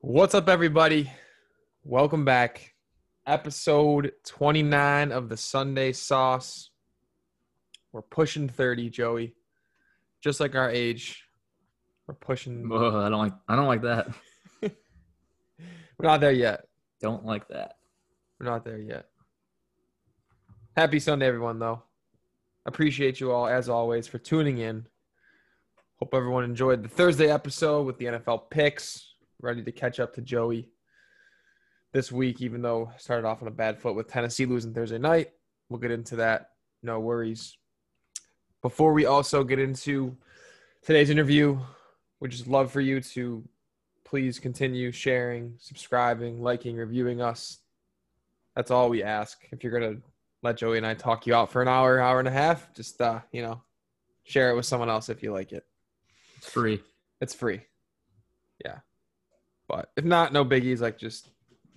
What's up, everybody? Welcome back. Episode 29 of the Sunday Sauce. We're pushing 30, Joey. Just like our age. We're pushing. Ugh, I don't like. I don't like that. We're not there yet. Don't like that. We're not there yet. Happy Sunday, everyone, though. Appreciate you all, as always, for tuning in. Hope everyone enjoyed the Thursday episode with the NFL picks. Ready to catch up to Joey this week, even though started off on a bad foot with Tennessee losing Thursday night. We'll get into that. No worries. Before we also get into today's interview, we just love for you to please continue sharing, subscribing, liking, reviewing us. That's all we ask. If you're gonna let Joey and I talk you out for an hour, hour and a half, just uh, you know, share it with someone else if you like it. It's free. It's free. Yeah. But if not, no biggies. Like just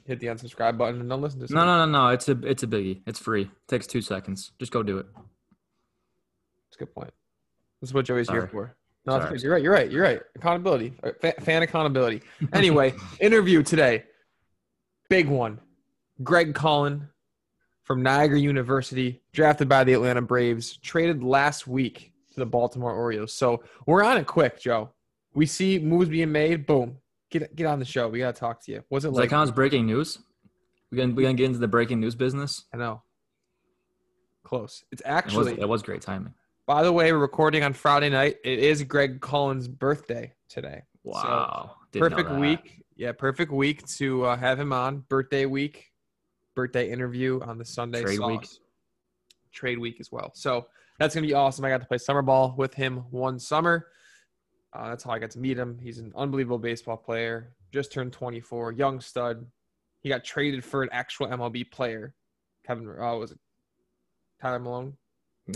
hit the unsubscribe button and don't listen to. No, no, no, no. It's a it's a biggie. It's free. It takes two seconds. Just go do it. That's a good point. This is what Joey's here for. No, Sorry. you're right. You're right. You're right. Accountability. Uh, fan accountability. Anyway, interview today. Big one. Greg Cullen from Niagara University, drafted by the Atlanta Braves, traded last week to the Baltimore Orioles. So we're on it quick, Joe. We see moves being made. Boom. Get get on the show. We gotta talk to you. What's it Does like? that breaking news? We gonna we gonna get into the breaking news business. I know. Close. It's It was actually. it was great timing. By the way, we're recording on Friday night. It is Greg Cullen's birthday today. Wow. Know perfect week. Yeah, perfect week to uh, have him on. Birthday week, birthday interview on the Sunday Trade sauce. week. Trade week as well. So that's gonna be awesome. I got to play summer ball with him one summer. Uh, that's how I got to meet him. He's an unbelievable baseball player. Just turned 24, young stud. He got traded for an actual MLB player. Kevin, uh, was it Tyler Milone?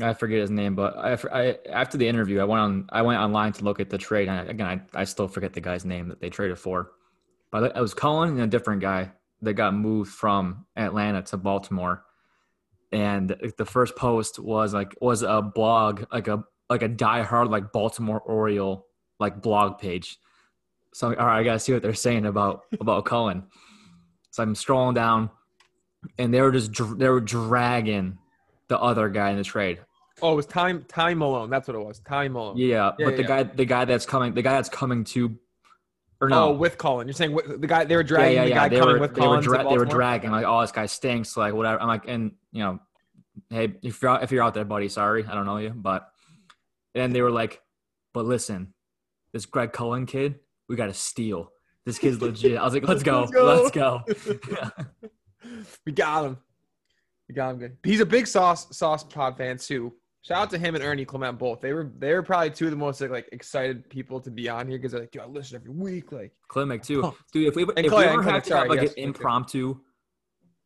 I forget his name, but I, I after the interview, I went on I went online to look at the trade. And I, again, I, I still forget the guy's name that they traded for, but I was calling a different guy that got moved from Atlanta to Baltimore. And the first post was like was a blog like a like a diehard like Baltimore Oriole like blog page. So I'm like, all right, I gotta see what they're saying about about Cullen. So I'm scrolling down, and they were just they were dragging the other guy in the trade. Oh, it was Time Time Milone. That's what it was. Time Milone. Yeah, Yeah, but the yeah. guy the guy that's coming the guy that's coming to or Oh, no. with Cullen. You're saying the guy they were yeah, dragging yeah, the yeah. guy They coming were, with they were, dra- they were dragging like, oh, this guy stinks, like whatever. I'm like, and you know, hey, if you're out, if you're out there, buddy, sorry, I don't know you, but and they were like, but listen, this Greg Cullen kid, we got to steal. This kid's legit. I was like, let's go, Let's go. let's go. We got him. We got him good. He's a big sauce sauce pod fan too. Shout out to him and Ernie Clement both. They were they were probably two of the most like, like excited people to be on here because they're like, yo, I listen every week. Like, Clement too, Oh. dude. If we if we ever have to sorry, have like yes, an impromptu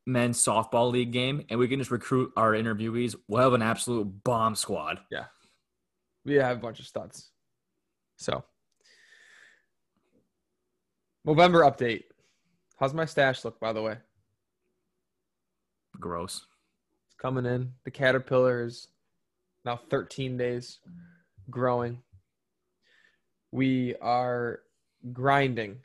men's softball league game, and we can just recruit our interviewees, we'll have an absolute bomb squad. Yeah, we have a bunch of studs. So, Movember update. How's my stash look, by the way? Gross. It's coming in. The caterpillar is now 13 days growing. We are grinding,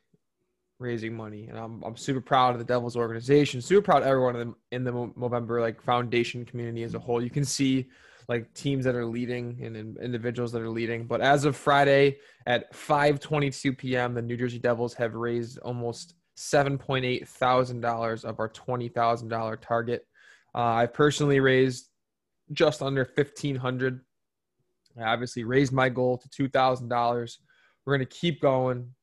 raising money, and I'm I'm super proud of the Devils organization. Super proud of everyone in the, in the Movember like foundation community as a whole. You can see like teams that are leading and, and individuals that are leading. But as of Friday at 5:22 p.m., the New Jersey Devils have raised almost $7.8 thousand of our $20 thousand target. Uh, I've personally raised just under fifteen hundred. I obviously raised my goal to two thousand dollars. We're gonna keep going.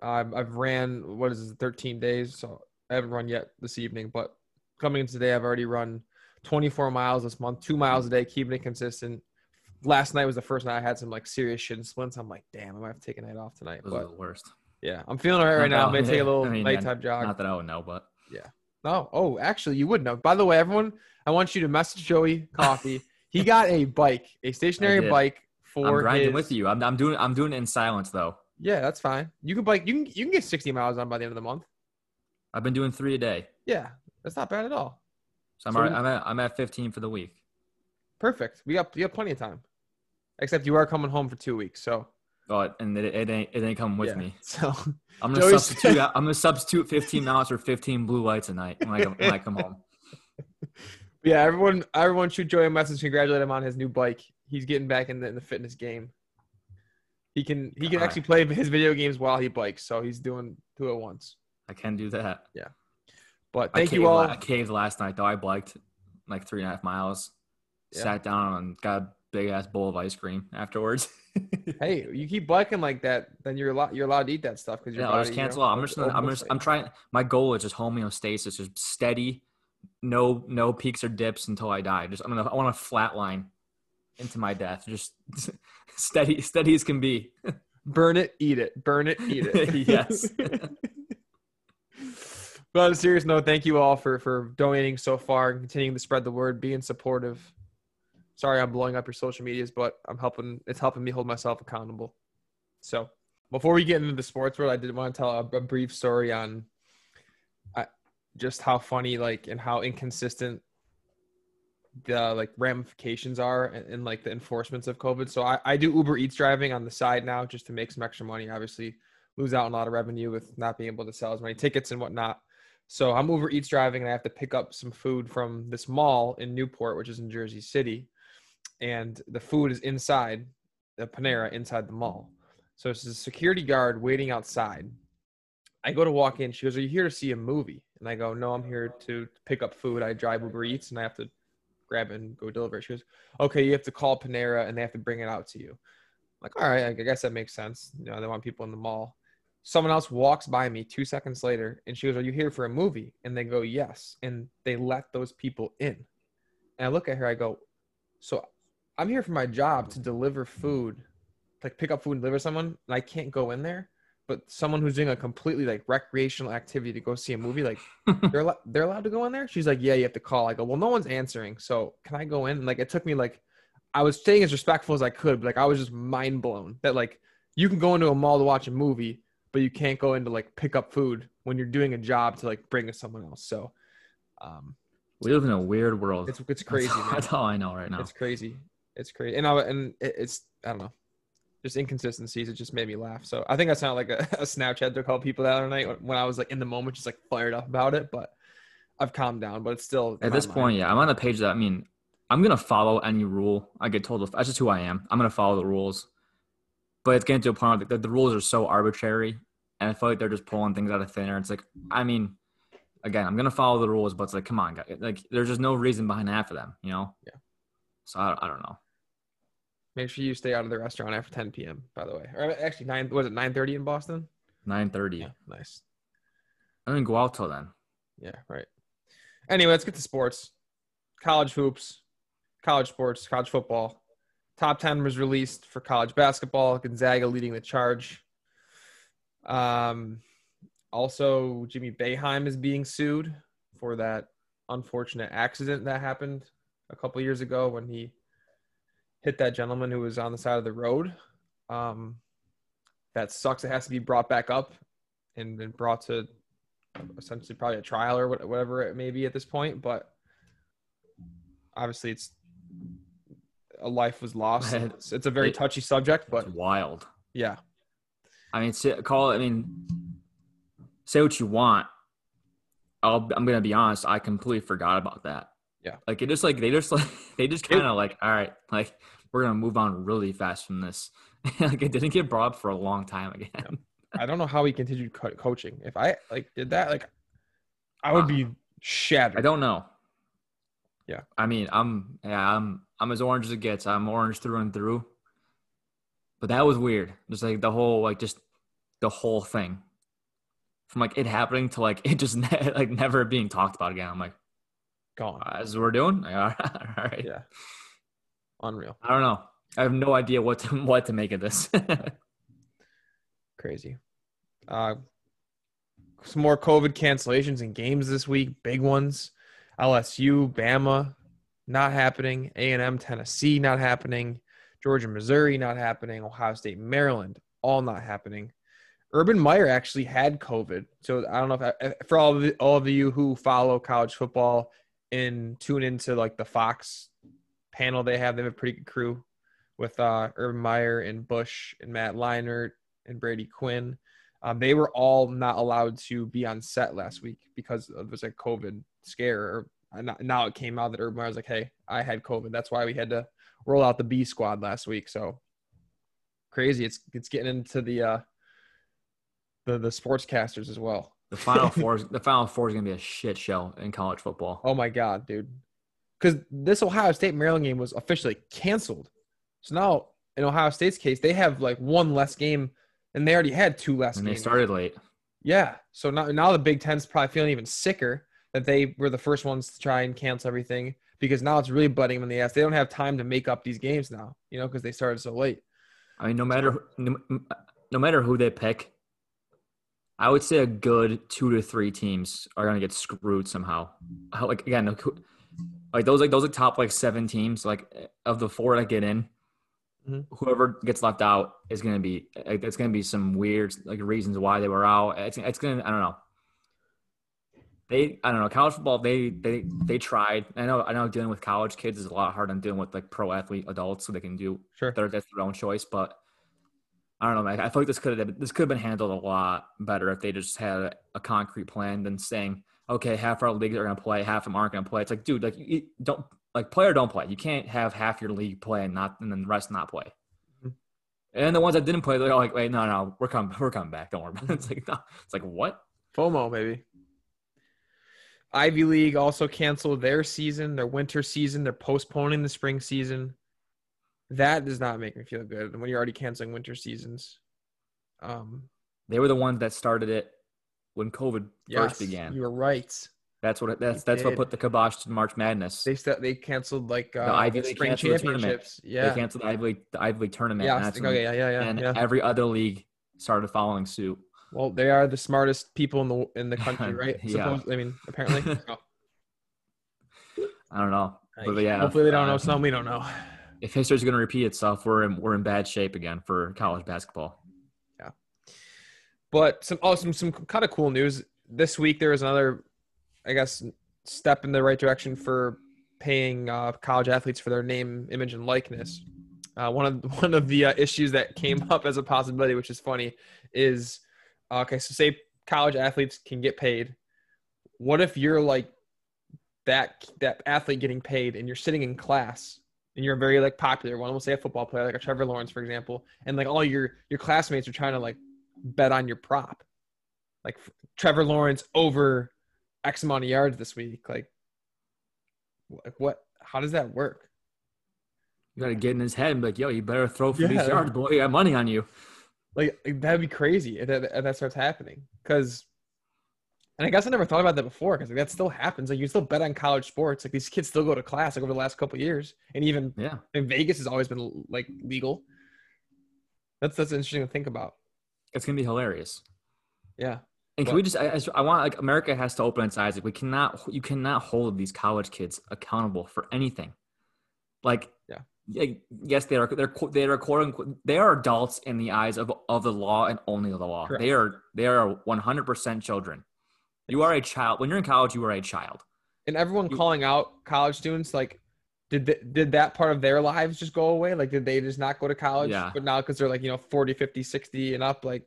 I've I've ran what is it, thirteen days, so I haven't run yet this evening. But coming into today, I've already run twenty four miles this month, two miles a day, keeping it consistent. Last night was the first night I had some like serious shin splints. I'm like, damn, I might have to take a night off tonight. Those But the worst. yeah, I'm feeling all right right now. I'm gonna take a little I mean, nighttime jog. Not that I would know, but Oh, oh, actually, you would know. By the way, everyone, I want you to message Joey Coffee. he got a bike, a stationary bike I'm for grinding his. with you. I'm, I'm doing I'm doing it in silence though. Yeah, that's fine. You can bike. You can you can get 60 miles on by the end of the month. I've been doing three a day, Yeah, that's not bad at all. so I'm So- already, I'm at I'm at 15 for the week. Perfect. We got you have plenty of time. Except you are coming home for two weeks, so But and it, it ain't it ain't coming with yeah. me. So I'm gonna Joey's- substitute. I'm gonna substitute 15 miles for 15 blue lights a night when I come, when I come home. yeah, everyone everyone shoot Joey a message, congratulate him on his new bike. He's getting back in the, in the fitness game. He can he can Alright. actually play his video games while he bikes, so he's doing two at once. I can do that. Yeah. But I thank you all. I caved last night though. I biked like three and a half miles. Yeah. Sat down and got a big ass bowl of ice cream afterwards. Hey, you keep biking like that, then you're allowed you're allowed to eat that stuff because Yeah, I'll just cancel out. I'm just, gonna, I'm just, I'm trying. My goal is just homeostasis, just steady, no, no peaks or dips until I die. Just, I'm gonna, I want to flatline into my death. Just steady, steady as can be. burn it, eat it, burn it, eat it. Yes. but on a serious note, thank you all for for donating so far and continuing to spread the word, being supportive. Sorry, I'm blowing up your social medias, but I'm helping. It's helping me hold myself accountable. So before we get into the sports world, I did want to tell a, a brief story on uh, just how funny, like, and how inconsistent the like ramifications are and, and like the enforcements of COVID. So I, I do Uber Eats driving on the side now just to make some extra money. Obviously, lose out on a lot of revenue with not being able to sell as many tickets and whatnot. So I'm Uber Eats driving and I have to pick up some food from this mall in Newport, which is in Jersey City, and the food is inside the Panera inside the mall. So it's a security guard waiting outside. I go to walk in. She goes, "Are you here to see a movie?" And I go, "No, I'm here to pick up food. I drive Uber Eats and I have to grab it and go deliver it." She goes, "Okay, you have to call Panera and they have to bring it out to you." I'm like, all right, I guess that makes sense. You know, they want people in the mall. Someone else walks by me two seconds later and she goes, Are you here for a movie? And they go, Yes. And they let those people in. And I look at her, I go, So I'm here for my job to deliver food, like pick up food and deliver someone, and I can't go in there. But someone who's doing a completely like recreational activity to go see a movie, like they're al- they're allowed to go in there. She's like, yeah, you have to call. I go, well, no one's answering, so can I go in? And like, it took me like, I was staying as respectful as I could, but like, I was just mind blown that like you can go into a mall to watch a movie, but you can't go in to like pick up food when you're doing a job to like bring to someone else. So, um, We live in a weird world. it's it's crazy, That's, all- man. that's all I know right now. It's crazy. It's crazy, and I and it's I don't know, just inconsistencies. It just made me laugh. So I think I sound like a, a Snapchat to call people the other night when I was like in the moment, just like fired up about it. But I've calmed down. But it's still At this mind. point, yeah, I'm on the page that I mean, I'm gonna follow any rule I get told. That's just who I am. I'm gonna follow the rules, but it's getting to a point that the rules are so arbitrary, and I feel like they're just pulling things out of thin air. It's like, I mean, again, I'm gonna follow the rules, but it's like, come on, guys, like, there's just no reason behind half of them, you know? Yeah. So I, I don't know. Make sure you stay out of the restaurant after 10 p.m. By the way, or actually nine was it 9:30 in Boston? Nine thirty. nice. I didn't go out till then. Yeah, right. Anyway, let's get to sports. College hoops, college sports, college football. Top 10 was released for college basketball. Gonzaga leading the charge. Um, also, Jimmy Boeheim is being sued for that unfortunate accident that happened a couple years ago when he hit that gentleman who was on the side of the road. Um, that sucks. It has to be brought back up and then brought to essentially probably a trial or whatever it may be at this point. But obviously, it's a life was lost. It's, it's a very It- touchy subject, but It's wild. yeah, I mean, call it. I mean, say what you want. I'll, I'm gonna be honest. I completely forgot about that. Yeah. Like it just like they just like they just kind of like all right, like we're gonna move on really fast from this. like it didn't get brought up for a long time again. I don't know how he continued co- coaching. If I like did that, like I would be shattered. I don't know. Yeah. I mean, I'm yeah, I'm I'm as orange as it gets. I'm orange through and through. But that was weird. Just like the whole like just the whole thing. From like it happening to like it just ne- like never being talked about again. I'm like, Gone. "Uh, this is what we're doing. Like, all right. All right. Yeah. Unreal. I don't know. I have no idea what to what to make of this. Crazy. Uh, some more COVID cancellations in games this week. Big ones. LSU, Bama, not happening. A and M, Tennessee, not happening. Georgia, Missouri, not happening. Ohio State, Maryland, all not happening. Urban Meyer actually had COVID, so I don't know if if- for all of the, all of you who follow college football and tune into like the Fox panel they have. They have a pretty good crew with uh, Urban Meyer and Bush and Matt Leinart and Brady Quinn. Um, they were all not allowed to be on set last week because it was a COVID scare. Or now it came out that Urban Meyer was like, "Hey, I had COVID. That's why we had to roll out the B squad last week." So crazy. It's it's getting into the uh, the the sportscasters as well. The final four, the final four is gonna be a shit show in college football. Oh my god, dude! Because this Ohio State Maryland game was officially canceled. So now in Ohio State's case, they have like one less game, and they already had two less. And games. they started late. Yeah. So now now the Big Ten's probably feeling even sicker that they were the first ones to try and cancel everything because now it's really butting them in the ass. They don't have time to make up these games now, you know, because they started so late. I mean, no matter no, no matter who they pick, I would say a good two to three teams are gonna get screwed somehow. Like again, like those like those are top like seven teams. Like of the four that get in, mm-hmm. whoever gets left out is gonna be it's gonna be some weird like reasons why they were out. It's it's gonna I don't know. They I don't know college football. They they they tried. I know I know dealing with college kids is a lot harder than dealing with like pro athlete adults, so they can do sure their that's their own choice, but I don't know, man. I feel like this could have this could have been handled a lot better if they just had a concrete plan than saying, okay, half our leagues are going to play, half of them aren't going to play. It's like, dude, like you don't like play or don't play. You can't have half your league play and not and then the rest not play. Mm-hmm. And the ones that didn't play, they're like, wait, no, no, we're coming, we're coming back. Don't worry about it. It's like, no, it's like what? FOMO, maybe. Ivy League also canceled their season, their winter season. They're postponing the spring season that does not make me feel good when you're already canceling winter seasons. Um, they were the ones that started it when COVID yes, first began. You were right. That's what that's that's what put the kibosh to March Madness. They st- they canceled like uh, the Ivy League spring championships. The yeah, they canceled the Ivy League, the Ivy League tournament. Yeah, and okay, yeah, yeah, yeah. And yeah. every other league started following suit. Well, they are the smartest people in the in the country, right? yeah. Suppose, I mean, apparently. oh. I don't know, but, but yeah. Hopefully, they don't know something we don't know if history is going to repeat itself, we're in, we're in bad shape again for college basketball. But some oh some some kind of cool news this week. There was another, I guess, step in the right direction for paying uh, college athletes for their name, image, and likeness. Uh, one of one of the uh, issues that came up as a possibility, which is funny, is okay. So say college athletes can get paid. What if you're like that that athlete getting paid, and you're sitting in class and you're a very like popular one, we'll say a football player like a Trevor Lawrence, for example, and like all your your classmates are trying to like bet on your prop, like Trevor Lawrence over X amount of yards this week. Like, like what? How does that work? You got to get in his head and be like, "Yo, you better throw for yeah. these yards, boy. I got money on you." Like, like that'd be crazy if that, if that starts happening. Because and I guess I never thought about that before because like, that still happens. Like you still bet on college sports. Like these kids still go to class like over the last couple years, and even yeah, in Vegas has always been like legal. That's that's interesting to think about. It's gonna be hilarious. Yeah. And can we just? I, I, want like America has to open its eyes. Like we cannot, you cannot hold these college kids accountable for anything. Like, yeah, yes, they are. They're they are quote unquote, they are adults in the eyes of of the law and only the law. Correct. They are they are one hundred percent children. You are a child. When you're in college, you are a child. And everyone you, calling out college students, like, did the, did that part of their lives just go away? Like, did they just not go to college? Yeah. But now, because they're like, you know, 40, 50, 60 and up, like,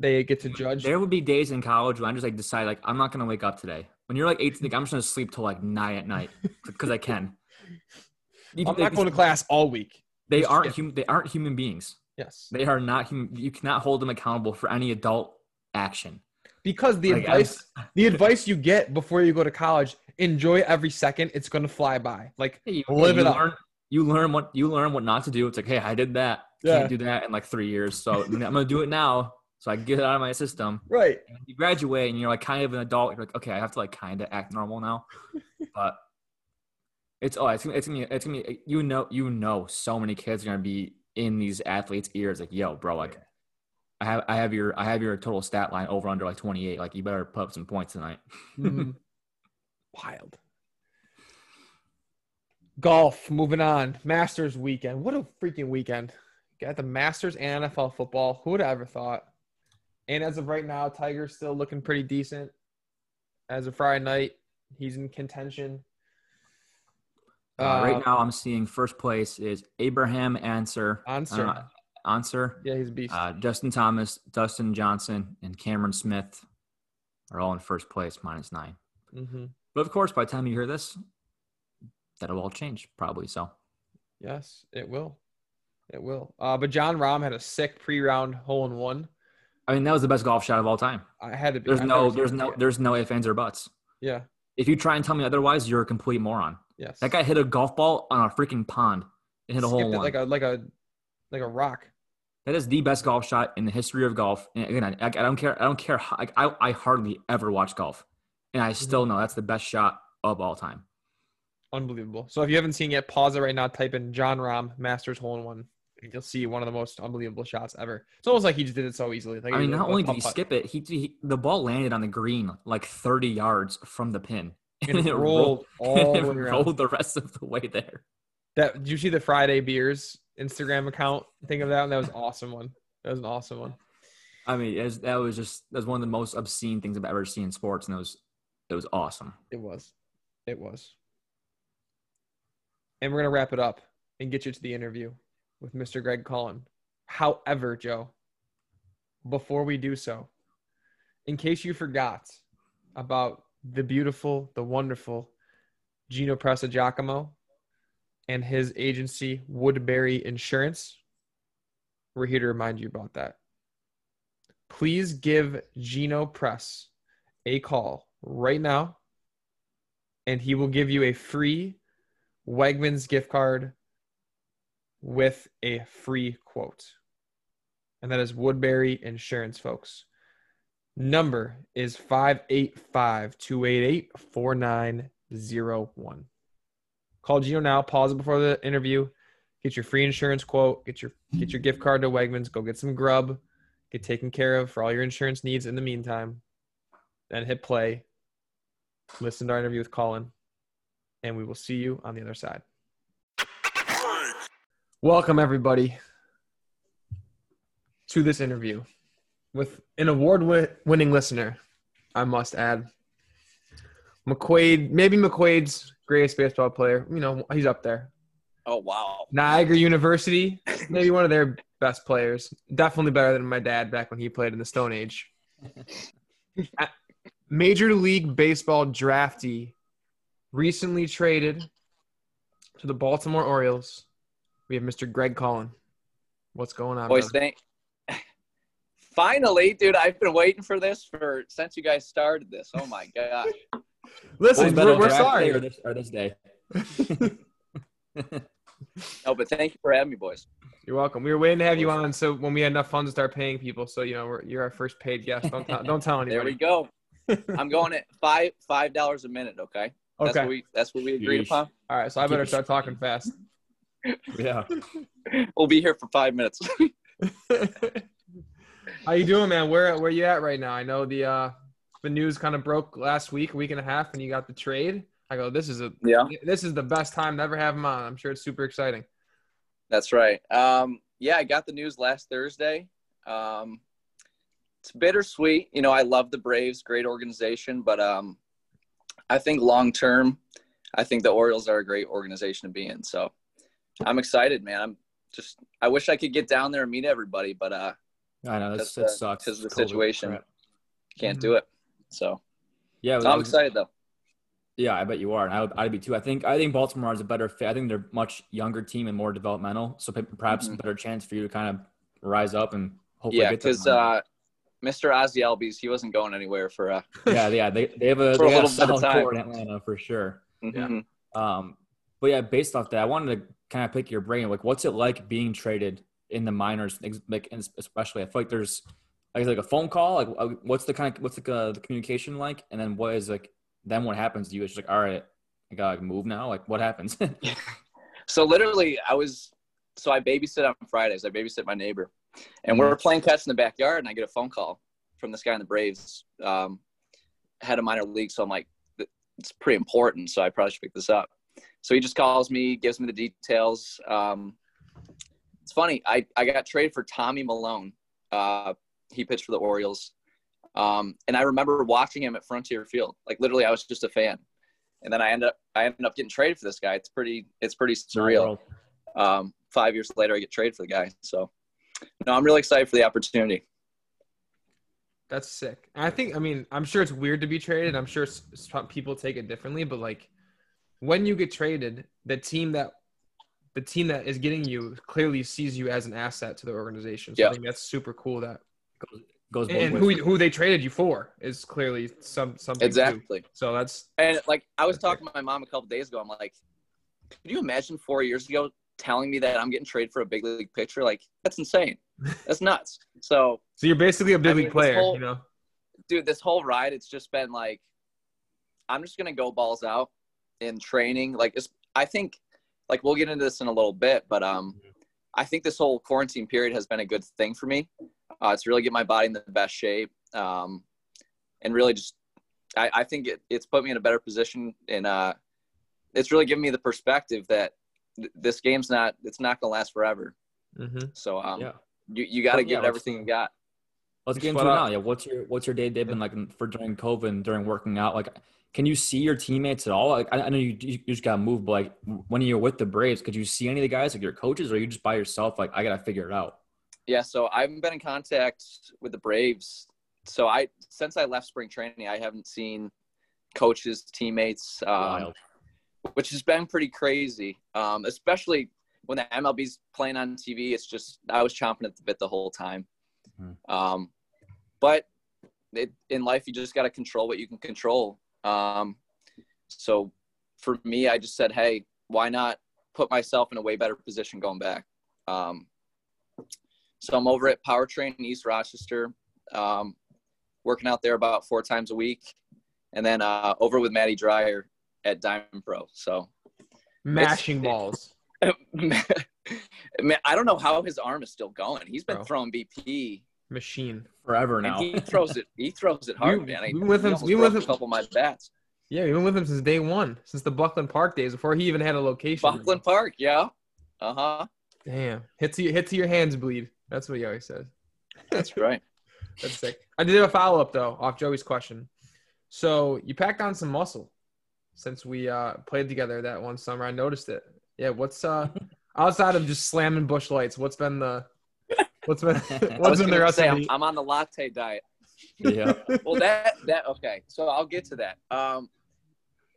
they get to judge. There would be days in college when I just like decide, like, I'm not going to wake up today. When you're like 18, like, I'm just going to sleep till like nine at night because I can. You, I'm they, not going to class all week. They aren't human. They aren't human beings. Yes. They are not human. You cannot hold them accountable for any adult action because the like, advice the advice you get before you go to college enjoy every second it's going to fly by. Like you, live hey, it learn, up you learn what you learn what not to do. It's like hey i did that. Yeah. can't do that in like three years. So i'm going to do it now so i get it out of my system. Right. And you graduate and you're like kind of an adult. You're like okay i have to like kind of act normal now. But it's oh it's, it's gonna be it's gonna be you know you know so many kids are gonna be in these athletes ears like yo bro like I have I have your I have your total stat line over under like 28. Like you better put up some points tonight. mm-hmm. Wild. Golf, moving on. Masters weekend. What a freaking weekend. Got the Masters and NFL football. Who would have ever thought? And as of right now, Tiger's still looking pretty decent. As of Friday night, he's in contention. Uh, Uh, right now, I'm seeing first place is Abraham Ancer. Ancer. Ancer. yeah, he's a beast. Uh, Justin Thomas, Dustin Johnson, and Cameron Smith are all in first place, minus nine. hmm But of course, by the time you hear this, that'll all change probably. So Yes, it will. It will. Uh, but Jon Rahm had a sick pre-round hole in one. I mean, that was the best golf shot of all time. I had to be. There's I've no, there's no, there's no ifs, ands, or buts. Yeah. If you try and tell me otherwise, you're a complete moron. Yes. That guy hit a golf ball on a freaking pond and hit a hole in one. like a like a like a rock. That is the best golf shot in the history of golf. And again, I, I don't care. I don't care. How, I, I hardly ever watch golf, and I still Mm-hmm. know that's the best shot of all time. Unbelievable. So if you haven't seen yet, pause it right now. Type in Jon Rahm Masters hole in one. You'll see one of the most unbelievable shots ever. It's almost like he just did it so easily. Like I mean, not only did he putt. skip it, he, he the ball landed on the green like 30 yards from the pin, and it rolled all it the way around. rolled the rest of the way there. That did you see the Friday Beers Instagram account? Think of that. one? That was an awesome one. That was an awesome one. I mean, was, that was just that was one of the most obscene things I've ever seen in sports, and it was it was awesome. It was. It was. And we're gonna wrap it up and get you to the interview with Mr. Greg Cullen. However, Joe, before we do so, in case you forgot about the beautiful, the wonderful Gino Pressa Giacomo and his agency Woodbury Insurance, we're here to remind you about that. Please give Gino Press a call right now, and he will give you a free Wegmans gift card with a free quote. And that is Woodbury Insurance, folks. Number is 585 288 4901. Call Gino now, pause it before the interview, get your free insurance quote, get your get your gift card to Wegmans, go get some grub, get taken care of for all your insurance needs in the meantime. Then hit play, listen to our interview with Cullen, and we will see you on the other side. Welcome, everybody, to this interview with an award-winning listener, I must add. McQuaid, maybe McQuaid's greatest baseball player. You know, he's up there. Oh wow. Niagara University, maybe one of their best players. Definitely better than my dad back when he played in the Stone Age. Major League Baseball draftee, recently traded to the Baltimore Orioles. We have Mr. Greg Cullen. What's going on? Boys, thank Finally, dude, I've been waiting for this for since you guys started this. Oh my gosh. Listen, we're, we're draft day sorry. Or this, or this day. No, but thank you for having me, boys. You're welcome. We were waiting to have you on, so when we had enough funds to start paying people, so you know we're, you're our first paid guest. Don't tell, don't tell anybody. There we go. I'm going at five five dollars a minute, okay? That's Okay. what we that's what we agreed Yeesh. upon. All right. So I better start talking fast. yeah. We'll be here for five minutes. How you doing, man? Where where you at right now? I know the uh the news kind of broke last week, a week and a half, and you got the trade. I go, this is a yeah. this is the best time to ever have him on. I'm sure it's super exciting. That's right. Um, yeah, I got the news last Thursday. Um, it's bittersweet. You know, I love the Braves, great organization, but um, I think long term, I think the Orioles are a great organization to be in. So I'm excited, man. I'm just, I wish I could get down there and meet everybody, but uh, I know That's that's, that the- sucks. 'cause of the COVID situation. crap. can't Mhm. do it. So Yeah, I'm was- excited though. Yeah, I bet you are, and I would, I'd be too. I think I think Baltimore is a better fit. I think they're much younger team and more developmental, so perhaps a Mhm. better chance for you to kind of rise up and hopefully Yeah, get to because uh, Mr. Ozzie Albies, he wasn't going anywhere for uh, yeah, yeah, they, they have a, For a they have a little bit of time. core in Atlanta for sure. mhm. Um, but yeah, based off that, I wanted to kind of pick your brain. Like, what's it like being traded in the minors? Like, especially, I feel like there's like, like a phone call. Like, uh, what's the kind of what's the, uh, the communication like? And then what is like then what happens to you? It's just like, all right, I gotta like, move now. Like, what happens? So literally, I was so I babysit on Fridays. I babysit my neighbor, and Mm-hmm. we're playing catch in the backyard, and I get a phone call from this guy in the Braves, um, head of minor league. So I'm like, it's pretty important, so I probably should pick this up. So he just calls me, gives me the details. Um, it's funny. I I got traded for Tommy Milone. Uh, he pitched for the Orioles, um, and I remember watching him at Frontier Field. Like literally, I was just a fan. and then I end up I ended up getting traded for this guy. It's pretty it's pretty surreal. Um, five years later, I get traded for the guy. So, no, I'm really excited for the opportunity. That's sick. And I think, I mean, I'm sure it's weird to be traded. I'm sure people take it differently, but like when you get traded, the team that the team that is getting you clearly sees you as an asset to the organization. So Yeah. I think that's super cool. That Goes both and ways. who who they traded you for is clearly some something too. Exactly. So that's And like I was talking to my mom a couple days ago. I'm like, could you imagine four years ago telling me that I'm getting traded for a big league pitcher? Like that's insane. That's nuts. So, so you're basically a big I mean, league player. whole- you know, dude, this whole ride, it's just been like, I'm just gonna go balls out in training. Like, it's, I think, like we'll get into this in a little bit, but um, I think this whole quarantine period has been a good thing for me. Uh, it's really get my body in the best shape, um, and really just, I, I think it, it's put me in a better position, and uh, it's really given me the perspective that th- this game's not, it's not gonna last forever. hmm So um, Yeah. you you got to Yeah, give it everything you got. Let's get into it now. Yeah, what's your what's your day day been like for during COVID and during working out? Like, can you see your teammates at all? Like, I, I know you, you just got moved, but like when you're with the Braves, could you see any of the guys, like your coaches, or are you just by yourself? Like, I gotta figure it out. Yeah, so I haven't been in contact with the Braves. So I since I left spring training, I haven't seen coaches, teammates, um, which has been pretty crazy. Um, especially when the MLB's playing on TV, it's just I was chomping at the bit the whole time. Mhm. Um, but it, in life, you just got to control what you can control. Um, so for me, I just said, hey, why not put myself in a way better position going back? Um, so I'm over at Powertrain in East Rochester, um, working out there about four times a week, and then uh, over with Matty Dryer at Diamond Pro. So mashing balls. man, I don't know how his arm is still going. He's been Bro. throwing BP, Machine. Forever and now. he throws it. He throws it hard, We- man. we I, been with him- almost we been broke with a couple of my bats. Yeah, we've been with him since day one, since the Buckland Park days, before he even had a location. Buckland Park, yeah. Uh huh. Damn. hits you. Hits to your hands bleed. That's what he always says. That's right. That's sick. I did a follow up though off Joey's question. So you packed on some muscle since we uh, played together that one summer. I noticed it. Yeah. What's uh outside of just slamming Busch Lights? What's been the what's been I what's was been the gonna rest say of I'm, I'm on the latte diet. yeah. well that that okay so i'll get to that um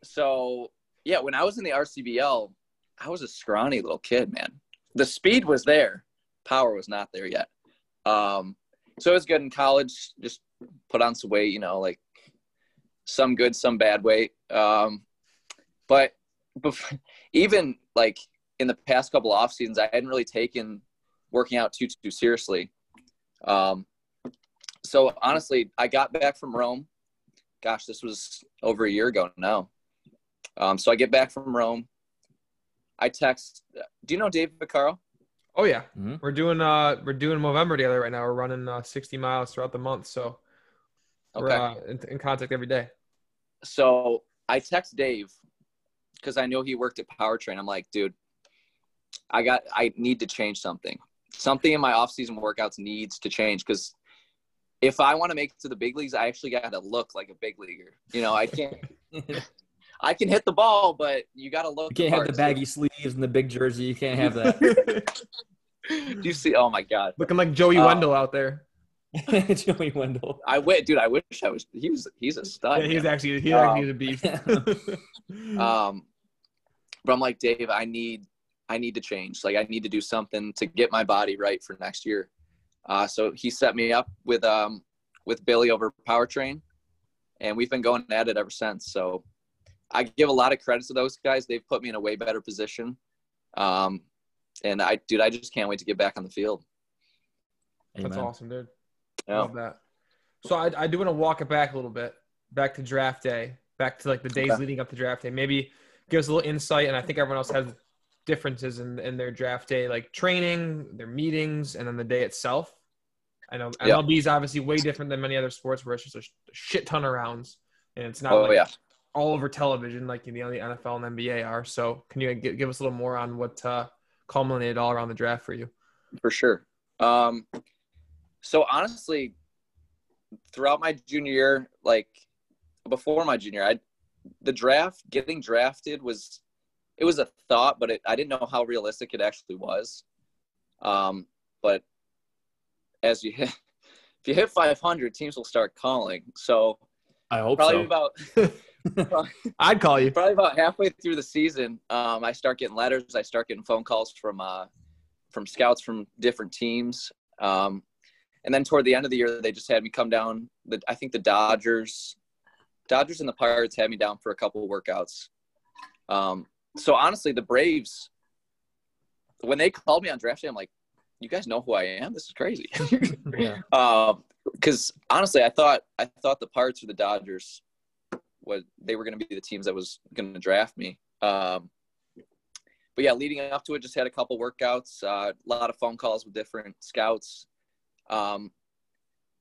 so yeah when i was in the rcbl i was a scrawny little kid man the speed was there power was not there yet um so it was good in college just put on some weight you know like some good some bad weight um but before, even like in the past couple off seasons i hadn't really taken working out too too seriously um so honestly, I got back from Rome. Gosh, this was over a year ago now. Um, so I get back from Rome. I text. Do you know Dave Vaccaro? Oh yeah. Mhm. We're doing uh we're doing Movember together right now. We're running uh, 60 miles throughout the month, so we're Okay. uh, in, in contact every day. So I text Dave because I know he worked at Powertrain. I'm like, dude, I got. I need to change something. Something in my off-season workouts needs to change because if I want to make it to the big leagues, I actually got to look like a big leaguer. You know, I can't. I can hit the ball, but you got to look. You can't have the part, baggy sleeves and the big jersey. You can't have that. Do you see? Oh my god! Looking like Joey Uh, Wendle out there. Joey Wendle. I wait, dude. I wish I was. He was. He's a stud. Yeah, he's man. actually he Um, actually a beef. um, but I'm like Dave. I need. I need to change. Like I need to do something to get my body right for next year. Uh, so he set me up with um with Billy over Powertrain, and we've been going at it ever since. So I give a lot of credit to those guys. They've put me in a way better position. Um, and I, dude, I just can't wait to get back on the field. That's awesome, dude. Yeah. Love that. So I, I do want to walk it back a little bit, back to draft day, back to like the days Okay. leading up to draft day. Maybe give us a little insight, and I think everyone else has differences in, in their draft day, like training, their meetings, and then the day itself. I know Yeah. MLB is obviously way different than many other sports where it's just a shit ton of rounds, and it's not Oh like yeah. All over television like you know, the NFL and NBA are. So can you give, give us a little more on what uh, culminated all around the draft for you? for sure. Um, so honestly, throughout my junior year, like before my junior, I the draft, getting drafted was it was a thought, but it, I didn't know how realistic it actually was. Um, but as you hit, if you hit 500, teams will start calling. So I hope probably so. about I'd call you. probably about halfway through the season, um, I start getting letters. I start getting phone calls from uh, from scouts from different teams. Um, and then toward the end of the year, they just had me come down. The, I think the Dodgers, Dodgers and the Pirates had me down for a couple of workouts. Um, so honestly, the Braves, when they called me on draft day, I'm like, you guys know who I am? This is crazy. yeah. because honestly, I thought I thought the Pirates or the Dodgers was they were going to be the teams that was going to draft me. Um, but yeah, leading up to it, just had a couple workouts, uh, a lot of phone calls with different scouts, um,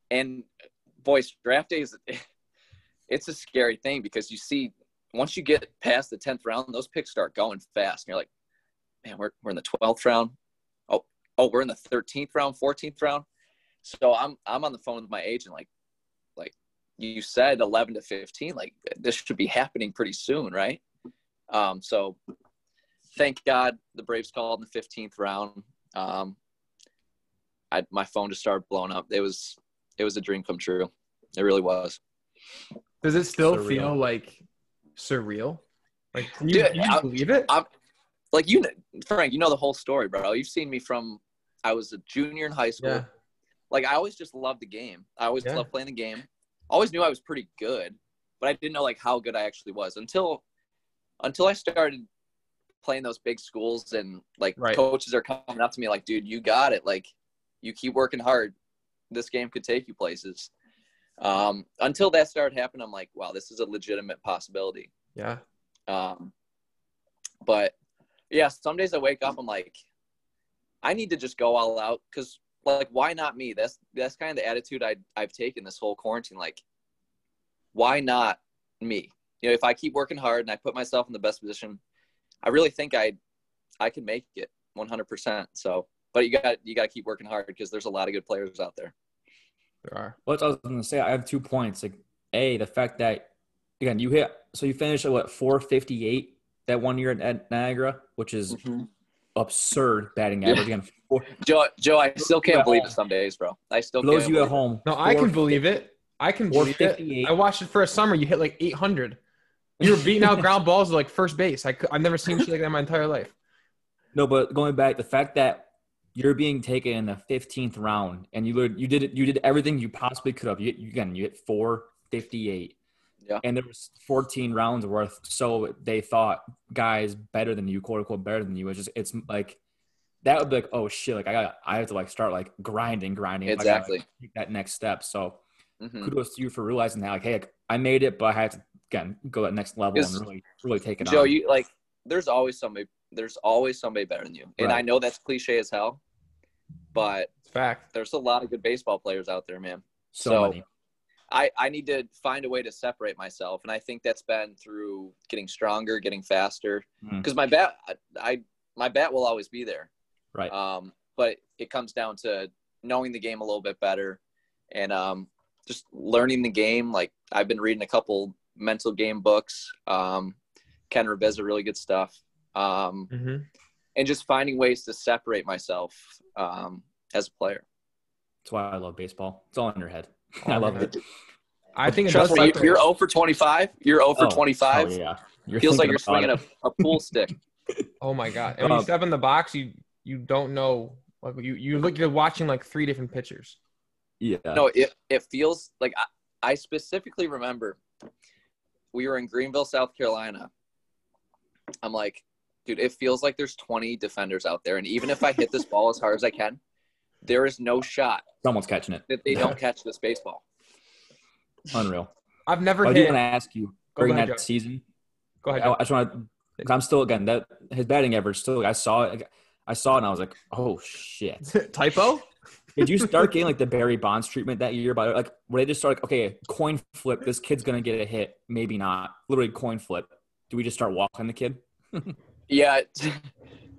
and boys, draft day is it's a scary thing because you see once you get past the tenth round, those picks start going fast, and you're like, man, we're we're in the twelfth round. Oh, oh, we're in the thirteenth round, fourteenth round. So I'm I'm on the phone with my agent, like you said, 11 to 15. Like this should be happening pretty soon, right? Um, so thank God the Braves called in the 15th round. Um, I my phone just started blowing up. It was it was a dream come true. It really was. Does it still Surreal. feel like surreal? Like, can you, Dude, can you I- believe it? I'm like you, kn- Frank. You know the whole story, bro. You've seen me from I was a junior in high school. yeah. like I always just loved the game. I always Yeah. loved playing the game. Always knew I was pretty good, but I didn't know like how good I actually was until until I started playing those big schools and like Right. coaches are coming up to me like, dude, you got it. Like you keep working hard. This game could take you places. Um, until that started happening, I'm like, wow, this is a legitimate possibility. Yeah. Um, but yeah, some days I wake up, I'm like, I need to just go all out because, like, why not me? That's that's kind of the attitude I I've taken this whole quarantine. Like, why not me? You know, if I keep working hard and I put myself in the best position, I really think I I can make it 100. percent So, but you got you got to keep working hard because there's a lot of good players out there. There are. What I was going to say, I have two points. Like, a the fact that again you hit so you finished at what 458 that one year at, at Niagara, which is mm-hmm. Absurd batting average. Again, four, Joe, Joe, I still can't believe it some days, bro. I still for those can't you at believe it. home, No, I can believe it. I can believe it. I watched it for a summer. You hit like 800. You were beating out ground balls to like first base. I, I've never seen shit like that in my entire life. No, but going back, the fact that you're being taken in the 15th round and you you did it, you did everything you possibly could have. You, you again, you hit 458. Yeah. And there was 14 rounds worth. So they thought guys better than you, quote unquote, better than you. It's just, it's like, that would be like, oh shit, like I got, I have to like start like grinding, grinding. I gotta, like, Exactly. take that next step. So Mhm. kudos to you for realizing that, like, hey, like, I made it, but I had to again go that next level and really, really take it Joe, on. you like there's always somebody there's always somebody better than you. And I know that's cliche as hell, but It's fact. there's a lot of good baseball players out there, man. so, so- many. I, I need to find a way to separate myself. And I think that's been through getting stronger, getting faster. Because my bat I, my bat will always be there. Right. Um, but it comes down to knowing the game a little bit better and um, just learning the game. Like I've been reading a couple mental game books. Um, Ken Ravizza, really good stuff. Um, hmm and just finding ways to separate myself um, as a player. That's why I love baseball. It's all in your head. I love it. I think it Trust does. me, separate- you're 0 for 25. You're 0 for Oh, 25. Oh, yeah. You're Feels like you're swinging a, a pool stick. Oh my god! And when you Um, step in the box, you you don't know. Like you you look, you're watching like three different pitchers. Yeah. No, it, it feels like I, I specifically remember we were in Greenville, South Carolina. I'm like, dude, it feels like there's 20 defenders out there. And even if I hit this ball as hard as I can, there is no shot Someone's catching it. that they don't catch this baseball. Unreal. I've never I do hit. want to ask you Go during ahead, that Joe. season. Go ahead. I, I just want to. I'm still again that his batting average still. I saw it. I saw it and I was like, oh shit. Typo? Did you start getting like the Barry Bonds treatment that year? By like, where they just start like, okay, coin flip. This kid's gonna get a hit. Maybe not. Literally coin flip. Do we just start walking the kid? Yeah.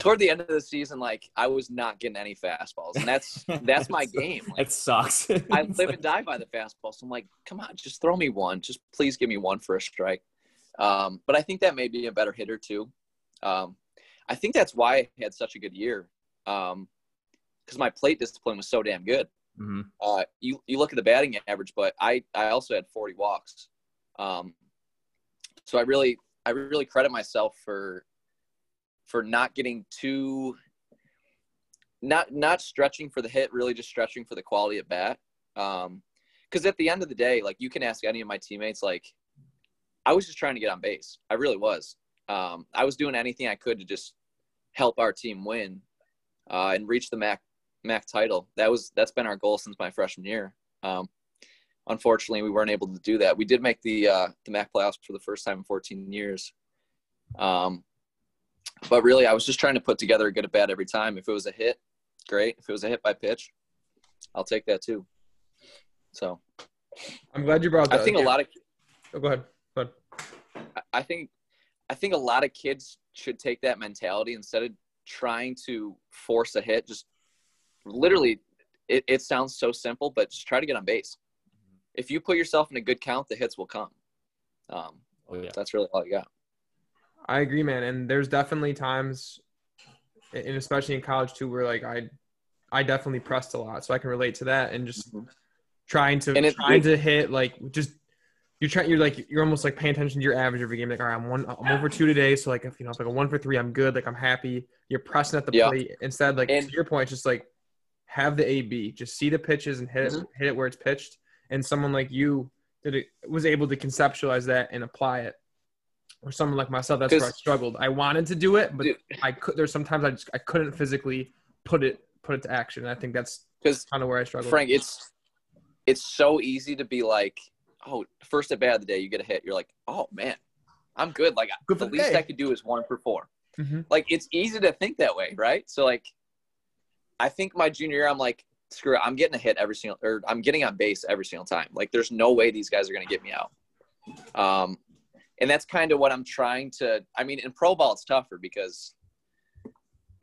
Toward the end of the season, like I was not getting any fastballs. And that's that's my game. Like, It sucks. I live and die by the fastball. So I'm like, come on, just throw me one. Just please give me one for a strike. Um, but I think that may be a better hitter too. Um, I think that's why I had such a good year. Um, because my plate discipline was so damn good. hmm Uh, you you look at the batting average, but I I also had 40 walks. Um, so I really I really credit myself for for not getting too not not stretching for the hit, really just stretching for the quality at bat. Um, because at the end of the day, like you can ask any of my teammates, like I was just trying to get on base. I really was. Um, I was doing anything I could to just help our team win uh, and reach the MAC MAC title. That was that's been our goal since my freshman year. Um, unfortunately, we weren't able to do that. We did make the uh, the MAC playoffs for the first time in 14 years. Um, but really, I was just trying to put together a good at bat every time. If it was a hit, great. If it was a hit by pitch, I'll take that too. So I'm glad you brought that. I that. think a lot of Oh, go ahead. Go ahead. I- I think I think a lot of kids should take that mentality instead of trying to force a hit. Just literally, it, it sounds so simple, but just try to get on base. If you put yourself in a good count, the hits will come. Um, Oh yeah. that's really all you got. I agree, man. And there's definitely times, and especially in college too, where like I, I definitely pressed a lot, so I can relate to that. And just trying to And it- trying to hit like just you're trying you're like you're almost like paying attention to your average every game. Like, all right, I'm one I'm over two today, so like if you know it's like a one for three, I'm good. Like I'm happy. You're pressing at the Yeah. plate instead. Like And- to your point, just like have the AB, just see the pitches and hit it Mhm. hit it where it's pitched. And someone like you did it was able to conceptualize that and apply it. Or someone like myself, that's where I struggled. I wanted to do it, but Dude. I could. There's sometimes I just I couldn't physically put it put it to action. I think that's Because kind of where I struggled. Frank, it's it's so easy to be like, oh, first at bat of the day, you get a hit. You're like, oh man, I'm good. Like Good the the least. I could do is one for 4 Mhm. Like it's easy to think that way, right? So like, I think my junior year, I'm like, screw it, I'm getting a hit every single, or I'm getting on base every single time. Like there's no way these guys are gonna get me out. Um, and that's kind of what I'm trying to. I mean, in pro ball, it's tougher because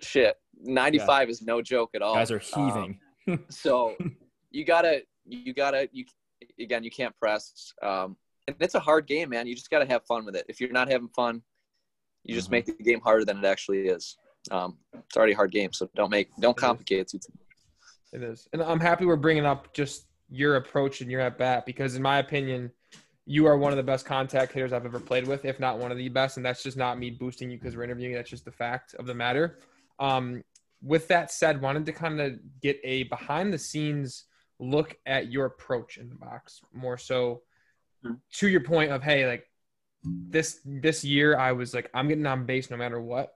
shit, 95 is no joke at all. Guys are Um, heaving. so you gotta you gotta you again you can't press um and it's a hard game man you just gotta have fun with it if you're not having fun you just Mhm. make the game harder than it actually is um it's already a hard game so don't make don't complicate it too It is. And I'm happy we're bringing up just your approach and your at bat because, in my opinion, you are one of the best contact hitters I've ever played with, if not one of the best. And that's just not me boosting you because we're interviewing. That's just the fact of the matter. Um, with that said, wanted to kind of get a behind the scenes look at your approach in the box more so Mhm. to your point of, hey, like this this year I was like, I'm getting on base no matter what.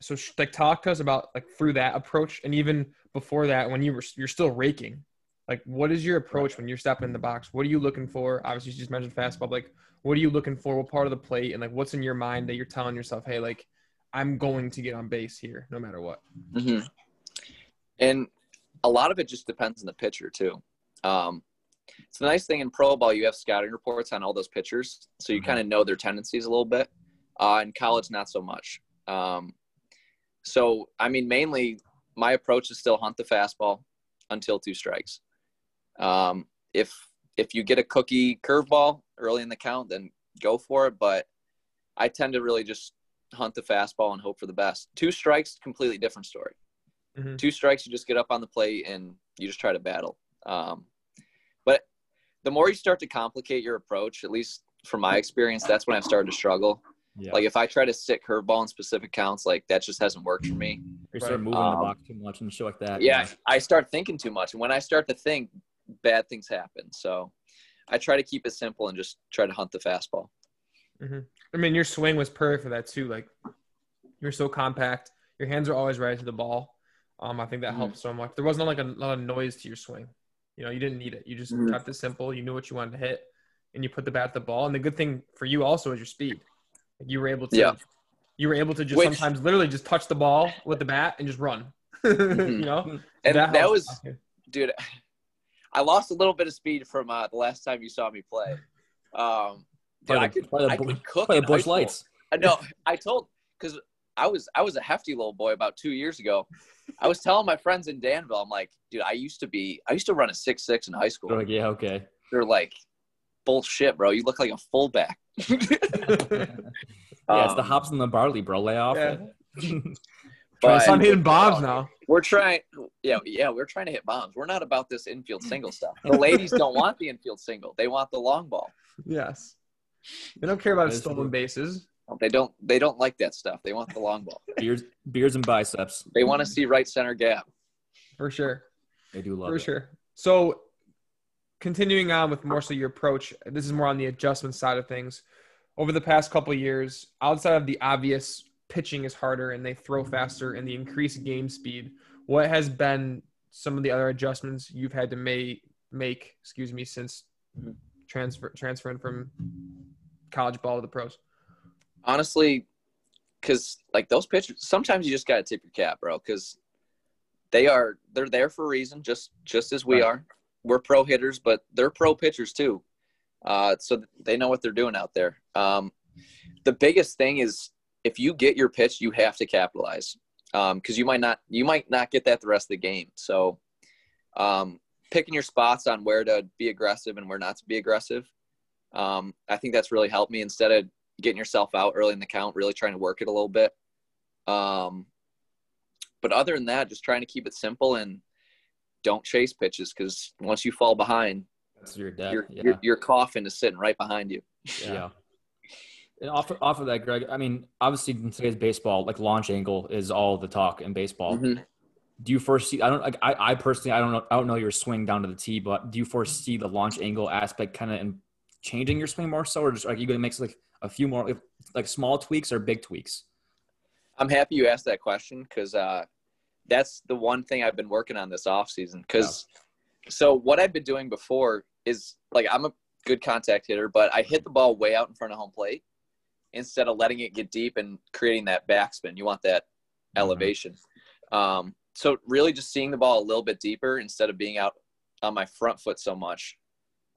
So sh- like talk to us about like through that approach and even before that when you were you're still raking like what is your approach when you're stepping in the box? What are you looking for? Obviously you just mentioned fastball like what are you looking for? What part of the plate? And like what's in your mind that you're telling yourself hey like i'm going to get on base here no matter what? Hmm and a lot of it just depends on the pitcher too. Um it's the nice thing in pro ball you have scouting reports on all those pitchers so you Mhm. kind of know their tendencies a little bit. Uh in college not so much. Um so i mean mainly my approach is still hunt the fastball until two strikes um if if you get a cookie curveball early in the count then go for it. But i tend to really just hunt the fastball and hope for the best. Two strikes completely different story. Mhm. two strikes you just get up on the plate and you just try to battle. Um, but the more you start to complicate your approach at least from my experience that's when i've started to struggle. Yeah. like if i try to stick curveball in specific counts like that just hasn't worked for me. You start moving Um, the box too much and shit like that. yeah i start thinking too much. And when i start to think bad things happen. So i try to keep it simple and just try to hunt the fastball. I mean your swing was perfect for that too. Like you're so compact. Your hands are always right to the ball. Um i think that Mhm. helped so much. There wasn't like a lot of noise to your swing. You know you didn't need it. You just Mhm. kept it simple. You knew what you wanted to hit and you put the bat at the ball. And the good thing for you also is your speed. Like, you were able to Yeah. you were able to just Which- sometimes literally just touch the ball with the bat and just run. You know? And that, helps. was dude i lost a little bit of speed from uh, the last time you saw me play um dude, By I could, by the I bu- could cook Play the high Busch Lights. No, I told because I was I was a hefty little boy about two years ago. I was telling my friends in Danville, I'm like, dude, I used to be I used to run a six six in high school. They're like, yeah, okay. They're like, bullshit, bro. You look like a fullback. yeah, it's the Um, hops and the barley, bro. Lay off Yeah. it. but I'm hitting bombs now. we're trying. Yeah, yeah, we're trying to hit bombs. We're not about this infield single stuff. The ladies don't want the infield single. They want the long ball. Yes. They don't care about stolen bases. They don't. They don't like that stuff. They want the long ball. beers, beers and biceps. They want to see right center gap. For sure. They do love For it. sure. So, continuing on with more so your approach, this is more on the adjustment side of things. Over the past couple of years, outside of the obvious pitching is harder and they throw faster and the increased game speed, what has been some of the other adjustments you've had to make make, excuse me, since transfer transferring from college ball to the pros? honestly, because like those pitchers, sometimes you just gotta tip your cap, bro. Because they are they're there for a reason, just just as we Right. are. We're pro hitters, but they're pro pitchers too. Uh, so they know what they're doing out there. Um, the biggest thing is if you get your pitch, you have to capitalize because you might not you might not get that the rest of the game. So um, picking your spots on where to be aggressive and where not to be aggressive. Um, I think that's really helped me instead of getting yourself out early in the count, really trying to work it a little bit. Um, but other than that, just trying to keep it simple and don't chase pitches because once you fall behind, That's your dad. your, yeah. your your coffin is sitting right behind you. yeah. And off off of that, Greg. I mean, obviously in today's baseball, like launch angle is all the talk in baseball. Mhm. Do you foresee? I don't like. I, I personally, I don't know. I don't know your swing down to the tee, but do you foresee the launch angle aspect kind of in changing your swing more so, or just like you gonna make like a few more like, small tweaks or big tweaks? I'm happy you asked that question because uh, that's the one thing I've been working on this off season. Because so what I've been doing before is like I'm a good contact hitter, but I hit the ball way out in front of home plate instead of letting it get deep and creating that backspin. You want that elevation. Um, so really, just seeing the ball a little bit deeper instead of being out on my front foot so much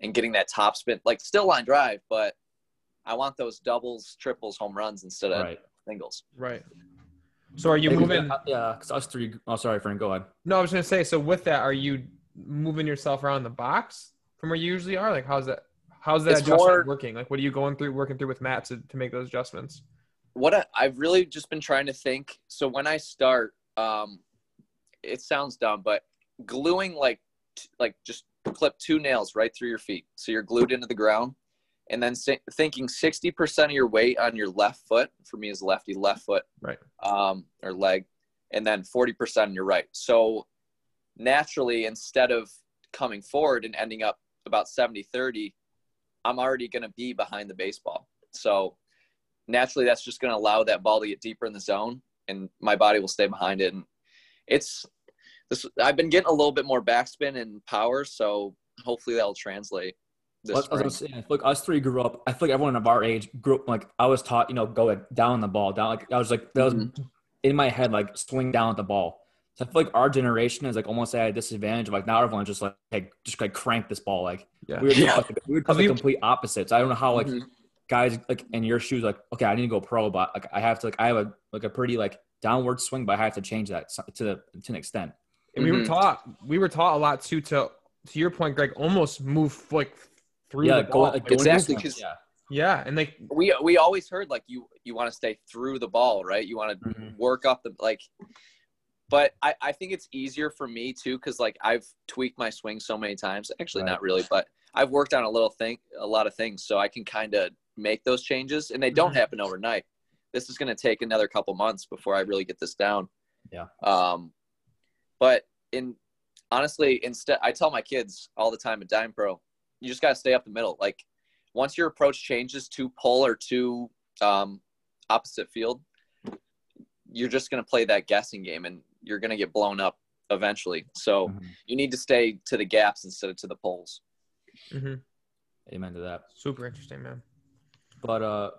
and getting that top spin, like still line drive, but I want those doubles, triples, home runs instead of Right. singles. Right. So are you Like, moving? Yeah, because us three. Oh, sorry, friend. Go ahead. No, I was gonna say. So with that, are you moving yourself around the box from where you usually are? Like, how's that? How's that It's adjustment more- working? Like, what are you going through, working through with Matt to, to make those adjustments? what I, I've really just been trying to think. So when I start, um, it sounds dumb, but gluing like t- like just clip two nails right through your feet, so you're glued into the ground, and then thinking sixty percent of your weight on your left foot. For me, is lefty left foot, Right. um, or leg, and then forty percent on your right. So naturally, instead of coming forward and ending up about 70-30, I'm already going to be behind the baseball. So naturally that's just going to allow that ball to get deeper in the zone and my body will stay behind it and it's this i've been getting a little bit more backspin and power so hopefully that'll translate this Well, I was spring. gonna say, I feel like us three grew up. I feel like everyone of our age grew up like I was taught, you know, go like down the ball, down. Like I was like that was Mhm. in my head, like swing down at the ball. So I feel like our generation is like almost at a disadvantage. Of, like now everyone's just like, hey, just like crank this ball. Like Yeah. we were, Yeah. like, we were just the We- complete opposites. I don't know how like Mhm. guys like in your shoes, like okay, I need to go pro, but like I have to like I have a like a pretty like downward swing, but I have to change that to the to an extent. And we were Mhm. taught we were taught a lot too to to your point, Greg, almost move like through yeah, the go, ball. like, Exactly, into- 'cause- yeah. yeah, and like we we always heard like you you want to stay through the ball right you want to Mhm. work up the like but I, I think it's easier for me too because like i've tweaked my swing so many times actually Right. not really but i've worked on a little thing a lot of things so i can kind of make those changes and they don't Mhm. happen overnight this is going to take another couple months before i really get this down Yeah. um but in honestly instead i tell my kids all the time at dime pro you just got to stay up the middle like once your approach changes to pull or to um, opposite field you're just going to play that guessing game and you're going to get blown up eventually so Mhm. you need to stay to the gaps instead of to the poles mhm. Amen to that. super interesting, man. But uh,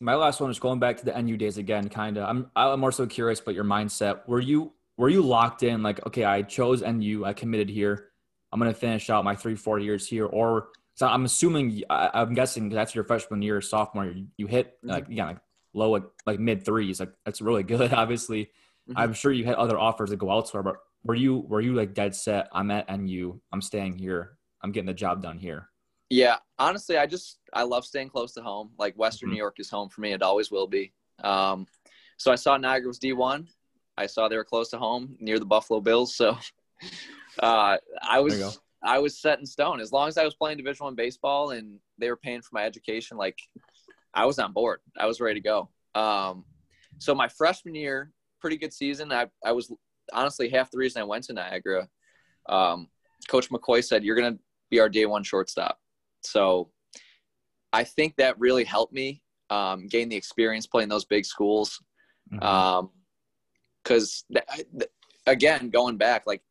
my last one is going back to the NU days again. Kind of, I'm I'm more so curious about your mindset. Were you were you locked in? Like, okay, I chose NU. I committed here. I'm gonna finish out my three four years here. Or so I'm assuming. I, I'm guessing that's your freshman year, sophomore. year, You hit like yeah, like low like, like mid threes. Like that's really good. Obviously, Mhm. I'm sure you had other offers to go elsewhere. But were you were you like dead set? I'm at NU. I'm staying here. I'm getting the job done here. Yeah, honestly, I just I love staying close to home. Like Western Mhm. New York is home for me. It always will be. Um, so I saw Niagara was D one. I saw they were close to home near the Buffalo Bills. So uh, I There you go. was I was set in stone. As long as I was playing Division One baseball and they were paying for my education, like I was on board. I was ready to go. Um, so my freshman year, pretty good season. I I was honestly half the reason I went to Niagara. Um, Coach McCoy said you're gonna be our day one shortstop. So I think that really helped me um, gain the experience playing those big schools. Mhm. Um, cause th- th- again, going back, like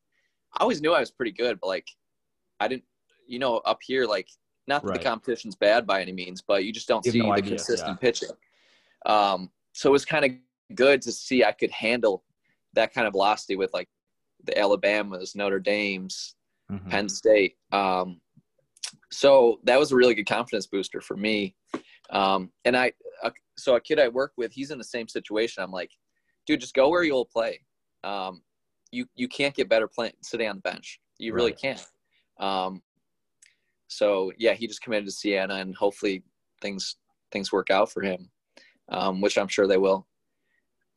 I always knew I was pretty good, but like I didn't, you know, up here, like not that Right. the competition's bad by any means, but you just don't You see no the idea, consistent yeah. pitching. Um, so it was kind of good to see I could handle that kind of velocity with like the Alabamas, Notre Dames, Mhm. Penn State. Um, so that was a really good confidence booster for me. Um, and I, uh, so a kid I work with, he's in the same situation. I'm like, dude, just go where you'll play. Um, you you can't get better playing sitting on the bench. You really Right. can't. Um, so yeah, he just committed to Siena, and hopefully things things work out for him, um, which I'm sure they will.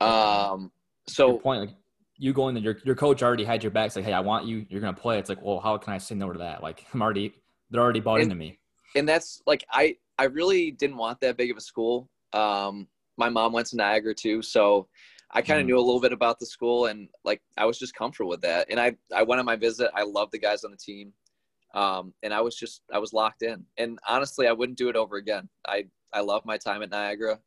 Um, so point, like you going there, your your coach already had your back. It's like, hey, I want you. You're gonna play. It's like, well, how can I say no to that? Like, I'm already they're already bought And- into me. and that's like I I really didn't want that big of a school. Um, my mom went to Niagara too, so I kind of Mhm. knew a little bit about the school, and like I was just comfortable with that. And I I went on my visit. I loved the guys on the team, um, and I was just I was locked in. And honestly, I wouldn't do it over again. I I love my time at Niagara.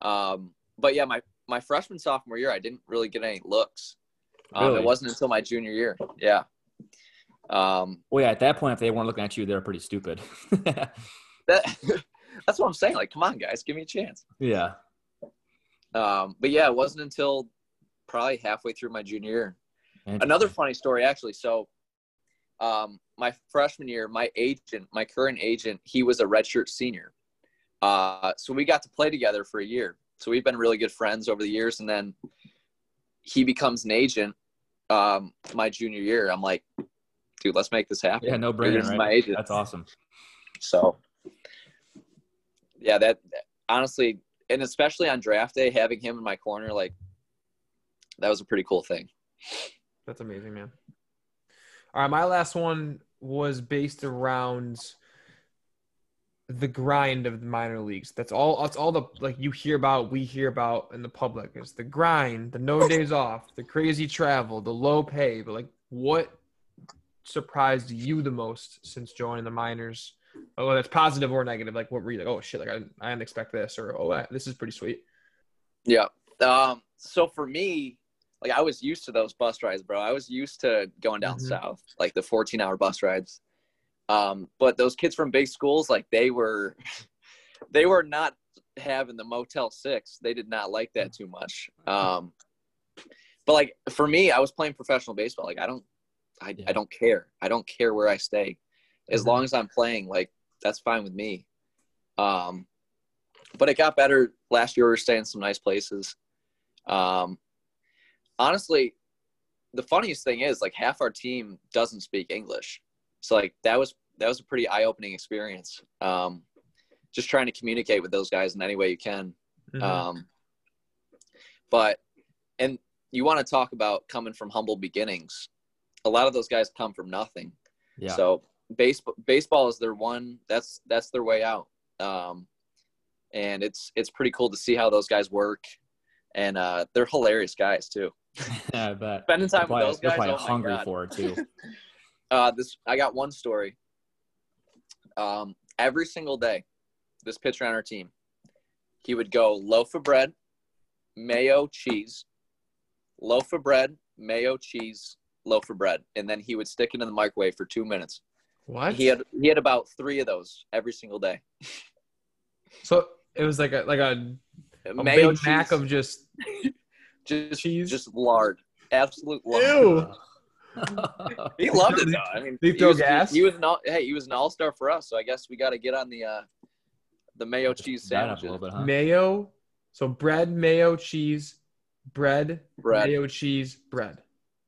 Um, but yeah, my my freshman sophomore year, I didn't really get any looks. Um, Really? It wasn't until my junior year. Yeah. Um, Well, yeah, at that point, if they weren't looking at you, they're pretty stupid. that that's what I'm saying. Like, come on, guys, give me a chance. yeah. Um, but yeah, it wasn't until probably halfway through my junior year. Another funny story, actually. So, um, my freshman year, my agent, my current agent, he was a redshirt senior. Uh, so we got to play together for a year. So we've been really good friends over the years. And then he becomes an agent um, my junior year. I'm like, dude, let's make this happen. Yeah, no You're brainer. Right? My agent. That's awesome. So, yeah, that honestly, and especially on draft day, having him in my corner, like that was a pretty cool thing. That's amazing, man. All right, my last one was based around the grind of the minor leagues. That's all. That's all the like you hear about, we hear about in the public is the grind, the no days off, the crazy travel, the low pay. But like, what surprised you the most since joining the minors? Oh, that's positive or negative. Like, what were you like? Oh shit! Like, I, I didn't expect this, or oh, this is pretty sweet. Yeah. Um, so for me, like I was used to those bus rides, bro. I was used to going down Mhm. south, like the 14 hour bus rides. Um, but those kids from big schools, like they were, they were not having the Motel Six. They did not like that too much. Um, but like for me, I was playing professional baseball. Like I don't, I. I don't care. I don't care where I stay, as Mhm. long as I'm playing. Like that's fine with me. Um, but it got better last year. We were staying some nice places. Um, honestly, the funniest thing is like half our team doesn't speak English, so like that was that was a pretty eye opening experience. Um, just trying to communicate with those guys in any way you can. Mhm. Um, but and you want to talk about coming from humble beginnings. A lot of those guys come from nothing. Yeah. So baseball baseball is their one. That's that's their way out. Um, and it's it's pretty cool to see how those guys work, and uh, they're hilarious guys too. yeah, I bet. Spending time with those they're probably oh hungry for it too. Uh, this I got one story. Um, every single day, this pitcher on our team, he would go loaf of bread, mayo, cheese, loaf of bread, mayo, cheese, loaf of bread, and then he would stick it in the microwave for two minutes. What? He had he had about three of those every single day. so it was like a like a, a mayo, Big Mac of just just cheese? just lard, absolute lard. ew. He loved it though. I mean, Did he throw was, gas? He, was an all, hey, he was an all star for us. So I guess we got to get on the uh, the mayo cheese That up a sandwiches. little bit, huh? Mayo. So bread, mayo, cheese, bread, Bread. mayo, cheese, bread.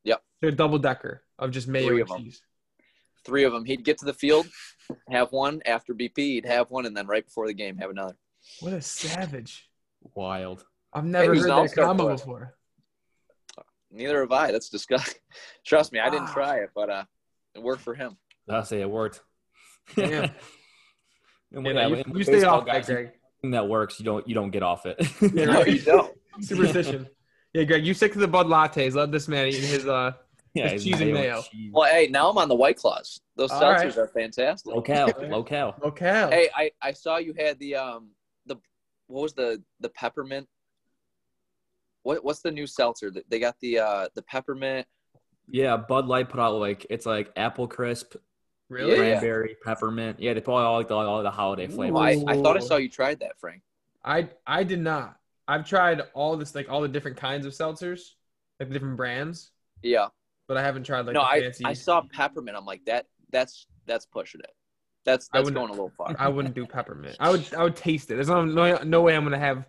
Yep. So a double decker of just mayo Three and cheese. Three of them. He'd get to the field. have one after BP. He'd have one, and then right before the game, have another. What a savage! Wild. I've never he's heard an that all-star combo player. before. Neither have I. That's disgusting. Trust me, I didn't try it, but uh, it worked for him. I'll say it worked. Damn. and Yeah, when that, you, when you stay baseball off that, guys, Greg. that works, you don't you don't get off it. Yeah, No, you don't. Superstition. Yeah, Greg, you stick to the Bud lattes. Love this man eat his uh. yeah, It's it's cheese and mayo. cheese. Well, hey, now I'm on the White Claws. Those All seltzers right. are fantastic. Local, local. Okay. Hey, I, I saw you had the um the what was the the peppermint? What what's the new seltzer? They got the uh the peppermint. Yeah, Bud Light put out like it's like apple crisp, really? Yeah. cranberry, peppermint. Yeah, they put out all like the, all the holiday Ooh. flavors. I, I thought I saw you tried that, Frank. I I did not. I've tried all this like all the different kinds of seltzers, like different brands, Yeah. but I haven't tried like no, the I fancy. I saw peppermint. I'm like that. That's that's pushing it. That's I that's going a little far. I wouldn't do peppermint. I would I would taste it. There's no no, no way I'm gonna have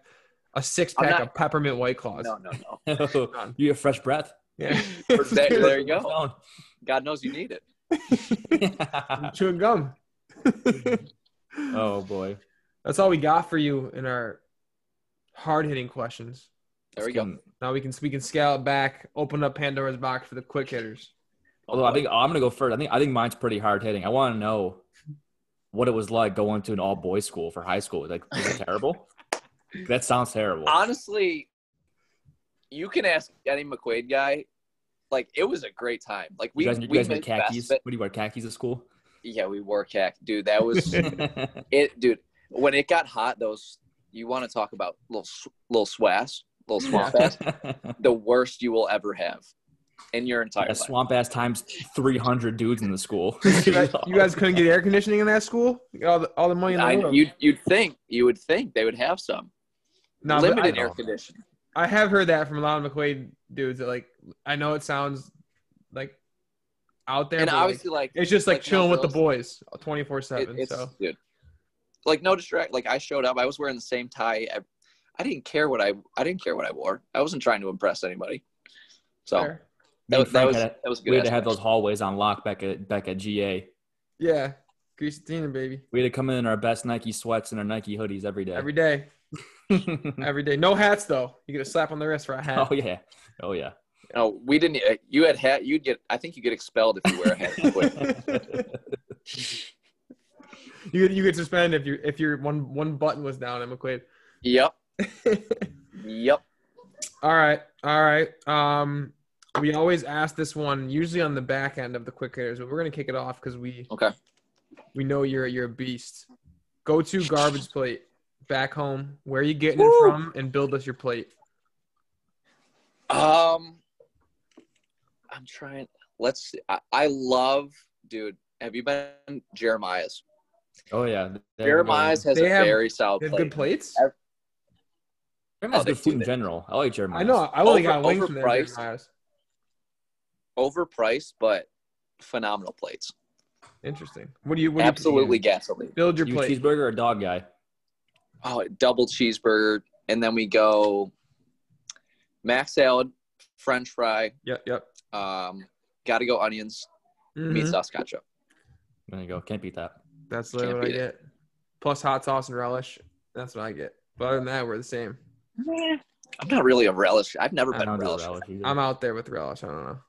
a six pack not- of peppermint white claws. No, no, no. you have fresh breath. Yeah. There, there you go. God knows you need it. I'm chewing gum. oh boy. That's all we got for you in our hard hitting questions. There we go. Now we can we can scale it back, open up Pandora's box for the quick hitters. Although I think I'm gonna go first. I think I think mine's pretty hard hitting. I want to know what it was like going to an all boys school for high school. Like, is it terrible? That sounds terrible. honestly, you can ask any McQuaid guy. Like it was a great time. Like we you guys, you we guys made wear best khakis. What do you wear khakis at school? Yeah, we wore khakis, dude. That was it, dude. When it got hot, those you want to talk about little s- little swass, little swamp ass. The worst you will ever have in your entire A life. swamp ass times 300 dudes in the school. You guys, you guys couldn't get air conditioning in that school? All the, all the money in the I, world. you'd you'd think you would think they would have some No, limited I, air conditioning. I have heard that from a lot of McQuaid dudes. That like, I know it sounds like out there, And but like, obviously, like it's just like like, chilling with the boys, twenty four seven. So dude, like no distract. Like I showed up, I was wearing the same tie. I, I didn't care what I I didn't care what I wore. I wasn't trying to impress anybody. So fair. that, was and that was had, that was a we good. had to have those hallways on lock back at back at GA. yeah, greasy Tina, baby, We had to come in in our best Nike sweats and our Nike hoodies every day. every day, every day. No hats though. You get a slap on the wrist for a hat. oh yeah, oh yeah. No, we didn't. uh, You had hat. You'd get. I think you get expelled if you wear a hat. You get you get suspended if you if your one one button was down at McQuaid. yep. Yep. All right, all right. Um, we always ask this one usually on the back end of the quick hitters, but we're gonna kick it off because we Okay. we know you're you're a beast. Go to garbage plate back home. Where are you getting it from? And build us your plate. Um, I'm trying. Let's. See. I, I love, dude. Have you been Jeremiah's? oh yeah. There- Jeremiah's has They a have- very solid They have plate. good plates. Jeremiah's Oh, good food in that. general. I like Jeremiah's. I know. I only Over- got wings from there. overpriced. Jeremiah's. Overpriced, but phenomenal plates. Interesting. What do you? What do you- Absolutely gasoline. build your You plate. cheeseburger or dog guy? Oh, double cheeseburger, and then we go mac salad, French fry. Yep. Yep. Um, got to go onions, meat Mhm. sauce, gotcha. There you go. Can't beat that. That's literally what I beat get. Plus hot sauce and relish. That's what I get. But other than that, we're the same. I'm not really a relish. I've never I been a relish. relish. I'm out there with relish. I don't know.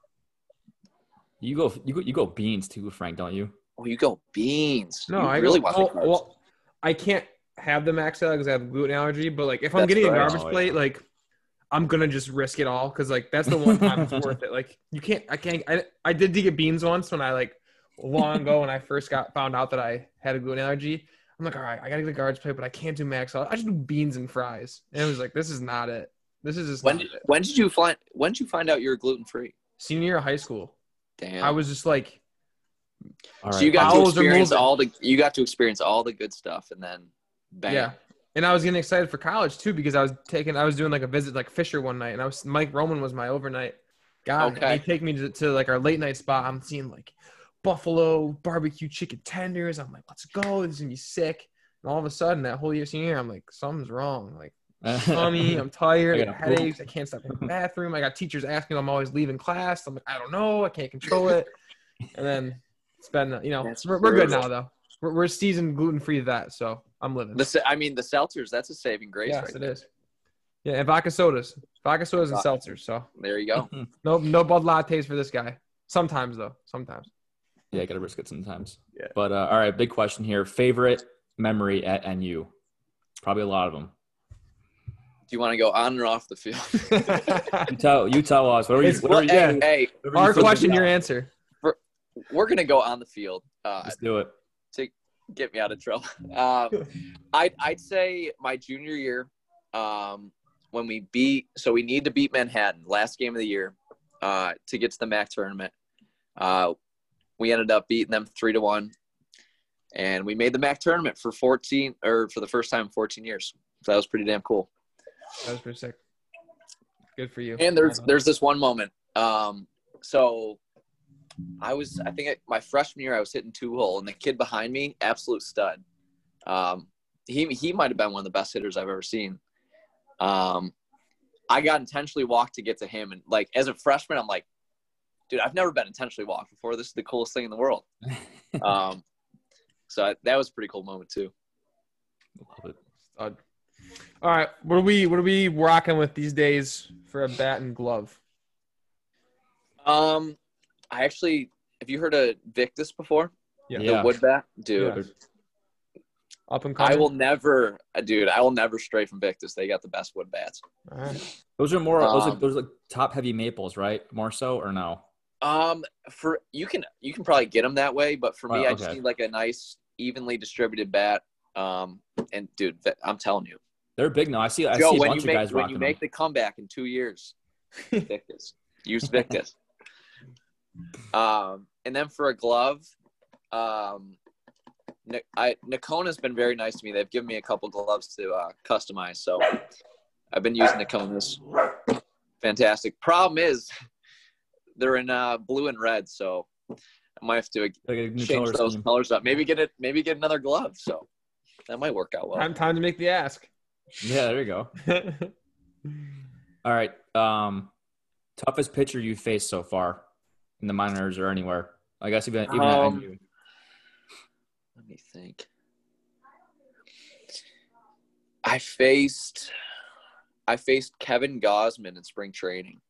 You go, you go, you go beans too, Frank, don't you? Oh, you go beans. No, you I really go, want oh, well, I can't have the max salad because I have gluten allergy. But like, if I'm That's getting a garbage Oh, plate, yeah. like, I'm gonna just risk it all because like that's the one time it's worth it. Like, you can't. I can't. I, I did get beans once when I like long ago when I first got found out that I had a gluten allergy. I'm like, all right, I gotta get a garbage plate, but I can't do max salad. I just do beans and fries. And it was like, this is not it. This is just when not did, it. when did you find when did you find out you were gluten free? Senior year of high school, Damn. I was just like, All so you got Bowels to experience all the you got to experience all the good stuff, and then Yeah. And I was getting excited for college too because I was taking I was doing like a visit like Fisher one night and I was Mike Roman was my overnight guy. Okay. He take me to, to like our late night spot. I'm seeing like buffalo barbecue chicken tenders. I'm like, let's go. This is gonna be sick. And all of a sudden that whole year senior year, I'm like, something's wrong. Like tummy, I'm tired, I gotta headaches, I can't stop in the bathroom. I got teachers asking I'm always leaving class. I'm like, I don't know, I can't control it. And then it's been you know, we're, we're good now though. We're, we're seasoned gluten free that, so I'm living. The I mean the seltzers. That's a saving grace, yes, right it there. is. Yeah, and vodka sodas, vodka sodas and Vodka. seltzers. So There you go. no no Bud lattes for this guy. Sometimes though, sometimes. Yeah, I gotta risk it sometimes. Yeah. But uh, all right, big question here. Favorite memory at NU? Probably a lot of them. Do you want to go on or off the field? You tell you tell us. Whatever you, It's- whatever you, hey, hey, whatever you Our question, good your about. answer. we're gonna go on the field. Uh, Let's do it. Get me out of trouble. Um, I'd I'd say my junior year, um, when we beat, so we need to beat Manhattan last game of the year, uh, to get to the MAC tournament. Uh, we ended up beating them three to one, and we made the MAC tournament for fourteen or for the first time in fourteen years. So that was pretty damn cool. That was pretty sick. Good for you. And there's there's this one moment. Um, so I was I think my freshman year I was hitting two hole, and the kid behind me, absolute stud. Um, he he might have been one of the best hitters I've ever seen. Um, I got intentionally walked to get to him, and like as a freshman, I'm like, dude, I've never been intentionally walked before. This is the coolest thing in the world. Um, so I, that was a pretty cool moment too. Love it. All right, what are we what are we rocking with these days for a bat and glove? Um, I actually have you heard of Victus before? Yeah. Yeah. The wood bat, dude. Yeah. Up and coming. I will never, uh, dude. I will never stray from Victus. They got the best wood bats. All right. Those are more. those are Um, those are like top heavy maples, right? More so or no? Um, for you can you can probably get them that way, but for me, Oh, I just need like a nice, evenly distributed bat. Um, and dude, Vi- I'm telling you, They're big now. I see. I Joe, see a when bunch you of make guys when rocking you them. make the comeback in two years, Victus, use Victus. Um, and then for a glove, um, I Nokona's been very nice to me. They've given me a couple gloves to uh, customize, so I've been using Nokona's. Fantastic. Problem is, they're in uh, blue and red, so I might have to Like change color those scheme. colors up. Maybe get it. Maybe get another glove. So that might work out well. Time time to make the ask. Yeah, there you go. All right. Um, toughest pitcher you faced so far in the minors or anywhere? I guess even even at Um, NU. Let me think. I faced, I faced Kevin Gausman in spring training,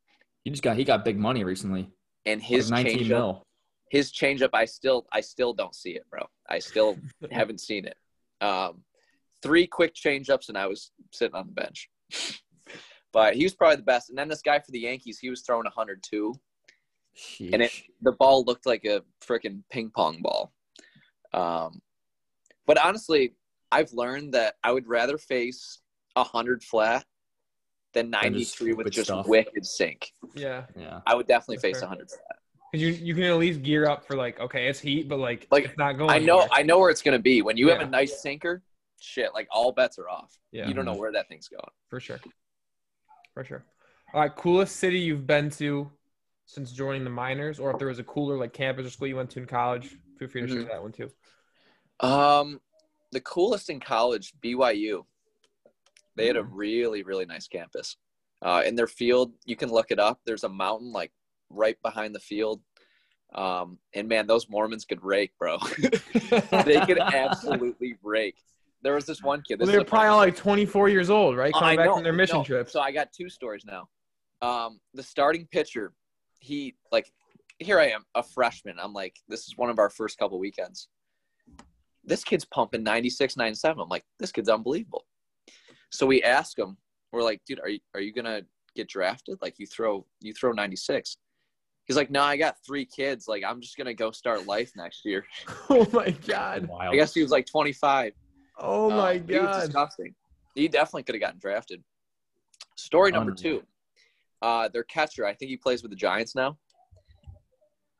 He just got he got big money recently. and his Like 19 changeup, mil. his changeup, I still, I still don't see it, bro. I still haven't seen it. Um, three quick changeups, and I was sitting on the bench. But he was probably the best. And then this guy for the Yankees, he was throwing 102. And it the ball looked like a freaking ping pong ball. Um, but honestly, I've learned that I would rather face a hundred flat than ninety three just with just stuff. wicked sink. yeah. yeah. I would definitely That's face fair. a hundred flat. Cause you you can at least gear up for like okay it's heat but like, Like, it's not going. I know anywhere. I know where it's gonna be. When you have a nice sinker, shit, like all bets are off. Yeah, You don't know where that thing's going. for sure, for sure. All right, coolest city you've been to since joining the minors, or if there was a cooler like campus or school you went to in college, feel free to share Mhm. that one too. Um, the coolest in college, BYU. They had a really, really nice campus. Uh, in their field, you can look it up. There's a mountain like right behind the field. Um, and man, those Mormons could rake, bro. they could absolutely rake. There was this one kid. well, they're probably all like 24 years old, right? Coming I back know, from their mission no. trips. So I got two stories now. Um, the starting pitcher, he like here I am, a freshman. I'm like, this is one of our first couple weekends. This kid's pumping 96, 97. I'm like, this kid's unbelievable. So we ask him, we're like, dude, are you are you gonna get drafted? Like you throw you throw 96. He's like, no, I got three kids. Like I'm just gonna go start life next year. oh my god! Wild. I guess he was like 25. Oh Uh, my he was god! disgusting. He definitely could have gotten drafted. Story number two. Uh, their catcher, I think he plays with the Giants now.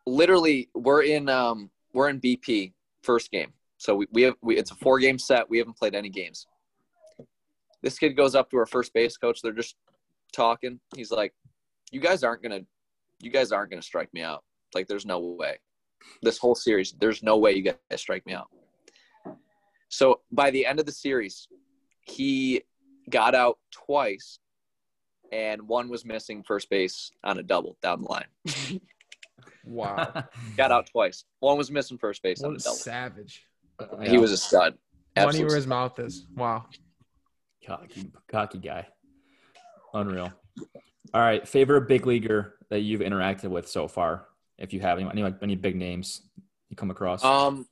Literally, we're in um, we're in BP first game, so we, we have we, it's a four game set. We haven't played any games. This kid goes up to our first base coach. They're just talking. He's like, "You guys aren't gonna, you guys aren't gonna strike me out. Like, there's no way. This whole series, there's no way you guys strike me out." So by the end of the series, he got out twice, and one was missing first base on a double down the line. Wow, Got out twice. One was missing first base on what a a double. savage! He was a stud. Money Absolute where his mouth is. Wow. cocky, cocky guy. Unreal. All right, favorite big leaguer that you've interacted with so far, if you have any, any any big names you come across. Um,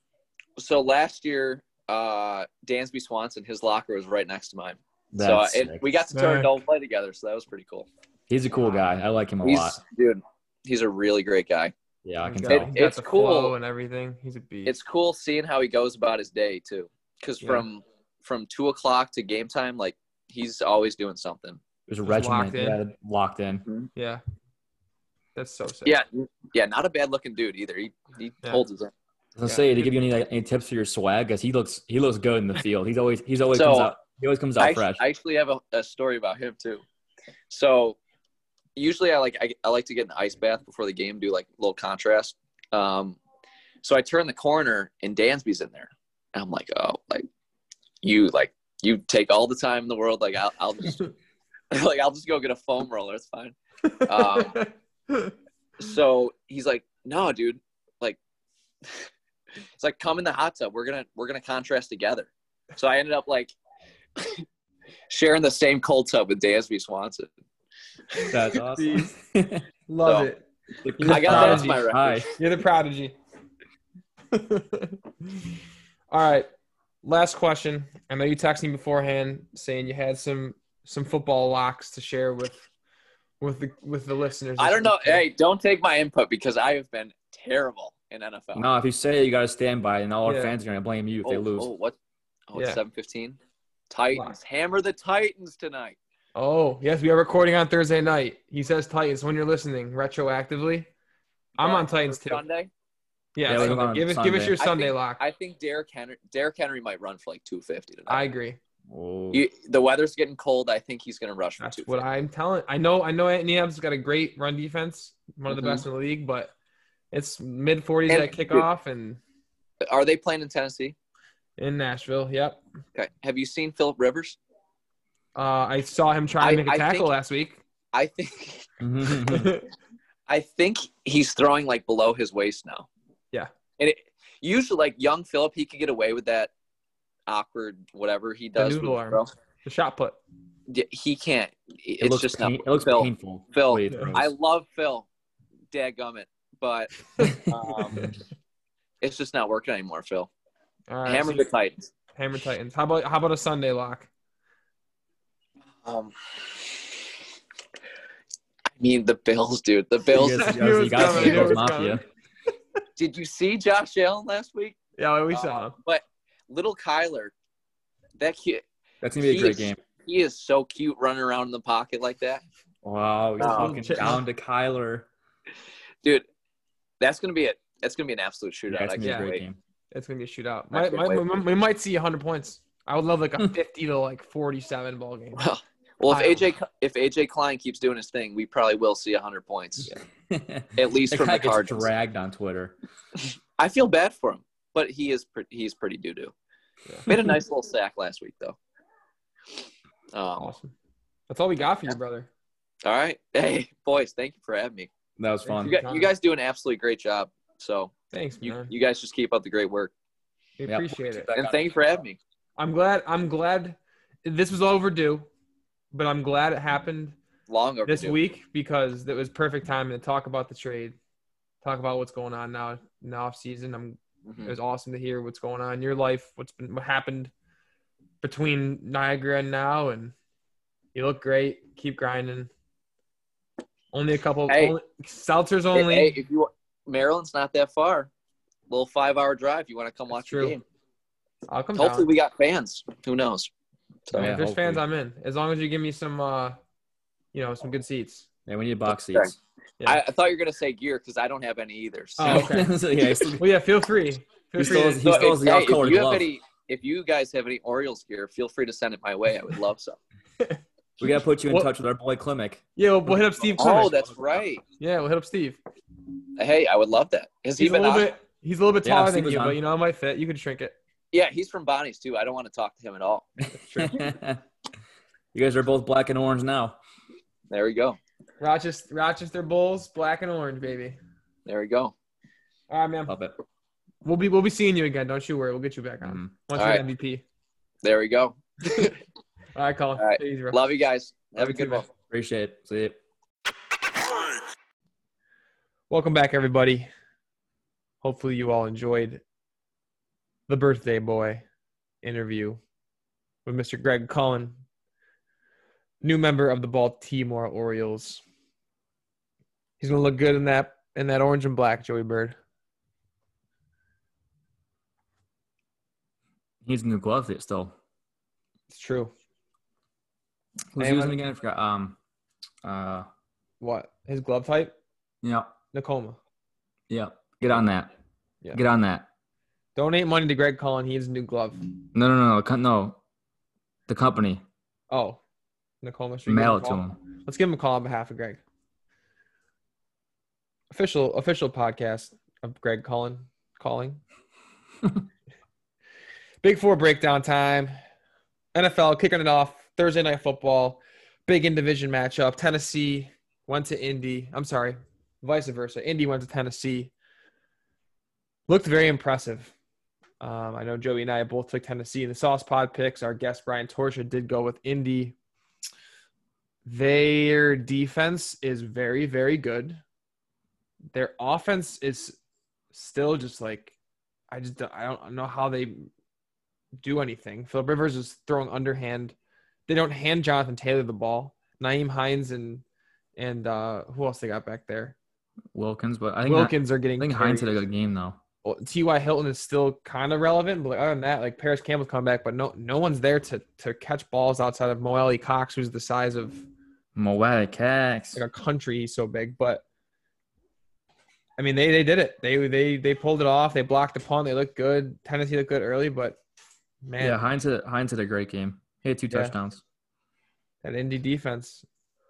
so last year, uh, Dansby Swanson, his locker was right next to mine. So uh, That's and sick. we got to Sick. turn double play together, so that was pretty cool. he's a cool guy. I like him a He's lot. dude, he's a really great guy. Yeah, I He's can got- tell. he's got It's the cool. flow and everything. He's a beast. It's cool seeing how he goes about his day too, because Yeah. from from two o'clock to game time, like he's always doing something. There's a regiment locked in. yeah, locked in. yeah. That's so sick. Yeah, yeah, not a bad looking dude either. He he Yeah. holds his own. I was gonna Yeah. say to give you any like, any tips for your swag, because he looks he looks good in the field. He's always he's always So, comes out he always comes out I, fresh. I actually have a, a story about him too. So usually I like I, I like to get an ice bath before the game, do like a little contrast. Um, so I turn the corner and Dansby's in there. And I'm like, oh, like you like you take all the time in the world. Like I'll, I'll just like I'll just go get a foam roller. It's fine. Um, So he's like, no, dude, like it's like come in the hot tub. We're gonna we're gonna contrast together. So I ended up like sharing the same cold tub with Dansby Swanson. That's awesome. Love So- it. The I got that as my record. Hi. You're the prodigy. All right. Last question. I know you texted me beforehand saying you had some some football locks to share with with the with the listeners. I don't know. Hey, don't take my input because I have been terrible in NFL. No, if you say it, you gotta stand by it, and all our fans are gonna blame you if oh, they lose. oh, what? Oh, it's Yeah. seven fifteen. Titans hammer the Titans tonight. Oh, yes, we are recording on Thursday night. He says Titans when you're listening retroactively. I'm on Titans too. Sunday. Yeah, Yeah, we're Sunday. give us give us Sunday. your I Sunday think- lock. I think Derrick Henry, Derrick Henry might run for like two fifty tonight. I agree. You, the weather's getting cold. I think he's going to rush for That's two. what I'm telling. I know. I know. Anthony Adams has got a great run defense, one of the best mm-hmm. in the league. But it's mid 40s at kickoff and Are they playing in Tennessee? In Nashville. Yep. Okay. Have you seen Philip Rivers? Uh, I saw him try I- to make a I tackle think- last week. I think I think he's throwing like below his waist now. Yeah. And it, usually, like young Philip, he could get away with that awkward whatever he does. with noodle the arm. throw. the shot put. He can't. it It's looks just pain- not. it looks Phil, painful. Phil, the way he Yeah. I love Phil. Dadgummit. But um, it's just not working anymore, Phil. All right. Hammer so- the Titans. Hammer Titans. How about how about a Sunday lock? Um, I mean, the Bills, dude. The Bills. You guys- I knew it you was coming, see I knew it Bills was Mafia. Did you see Josh Allen last week? Yeah, we Uh, saw him. but little Kyler, that kid, That's gonna be a great is- game. he is so cute running around in the pocket like that. Wow, he's Um, talking Ch- down to Kyler. Dude, that's gonna be it. That's gonna be an absolute Yeah, shootout. it's I gonna be a can't great wait. game. It's gonna be a shootout. I Might, can't we, we might see 100 points. I would love like a 50 to like 47 ball game. Well, well, if Wow. AJ if AJ Klein keeps doing his thing, we probably will see hundred points at least from the gets Cardinals. dragged on Twitter. I feel bad for him, but he is pre- he's pretty doo doo. Yeah. Made a nice little sack last week though. Um, Awesome. That's all we got for you, brother. all right, hey boys, thank you for having me. That was fun. You guys, you guys do an absolutely great job. So Thanks, you, man. you guys just keep up the great work, We Yeah. appreciate it. And thank you for having me. I'm glad. I'm glad. This was overdue, but I'm glad it happened Long overdue. this week because it was perfect time to talk about the trade, talk about what's going on now in the off season. I'm. Mhm. It was awesome to hear what's going on in your life, what's been what happened between Niagara and now, and you look great. Keep grinding. Only a couple. Hey. only, seltzers Hey, only. Hey, if you Maryland's not that far, A little five hour drive. You want to come That's watch true. the game? I'll come Hopefully, down. we got fans. Who knows? So Yeah, if there's fans. I'm in. As long as you give me some, uh, you know, some good seats. Yeah, we need box Okay. seats. Yeah. I, I thought you were gonna say gear because I don't have any either. So, Oh, okay. So, yeah, still- Well, yeah. Feel free. Feel He free. still to- he So still if, the hey, off-colored if you have any, if you guys have any Orioles gear, feel free to send it my way. I would love some. we gotta put you in What- touch with our boy Klimek. yeah, we'll, we'll hit up Steve. Oh, Clement. that's right. yeah, we'll hit up Steve. Hey, I would love that. Has he He's a been little on? bit. He's a little bit taller Steve than you, on. but you know, it might fit. You could shrink it. Yeah, he's from Bonnie's too. I don't want to talk to him at all. you guys are both black and orange now. There we go. Rochester, Rochester Bulls, black and orange, baby. There we go. All right, man. Love it. We'll be we'll be seeing you again. Don't you worry. We'll get you back on Mhm. once All you're right. MVP. There we go. All right, Cullen. All right. Easy. Love you guys. Have Love a good too, one. man. Appreciate it. See you. Welcome back, everybody. Hopefully, you all enjoyed the birthday boy interview with Mr. Greg Cullen, new member of the Baltimore Orioles. He's gonna look good in that in that orange and black, Joey Bird. He's needs a glove fit still. It's true. Who's using again? I forgot. Um, uh, What his glove type? yeah, Nokona. yeah. Get on that. Yeah. Get on that. Donate money to Greg Cullen. He needs a new glove. No, no, no, no. no. The company. Oh, Nokona. Should Mail it to him. Let's give him a call on behalf of Greg. Official official podcast of Greg calling calling. Big four breakdown time. NFL kicking it off. Thursday night football. Big in division matchup. Tennessee went to Indy. I'm sorry, vice versa. Indy went to Tennessee. Looked very impressive. Um, I know Joey and I both took Tennessee in the sauce pod picks. Our guest Brian Torsha did go with Indy. Their defense is very, very good. Their offense is still just like I just don't, I don't know how they do anything. Philip Rivers is throwing underhand. They don't hand Jonathan Taylor the ball. Nyheim Hines and and uh, who else they got back there? Wilkins, but I think Wilkins are getting. I think Hines had a good game though. Well, T.Y. Hilton is still kind of relevant, but other than that, like Parris Campbell's come back, but no no one's there to to catch balls outside of Mo Alie-Cox, who's the size of Moet Cox, like a country. He's so big, but I mean, they they did it. They they they pulled it off. They blocked the punt. They looked good. Tennessee looked good early, but man, Yeah, Hines had, Hines had a great game. He had two Yeah. touchdowns. that Indy defense.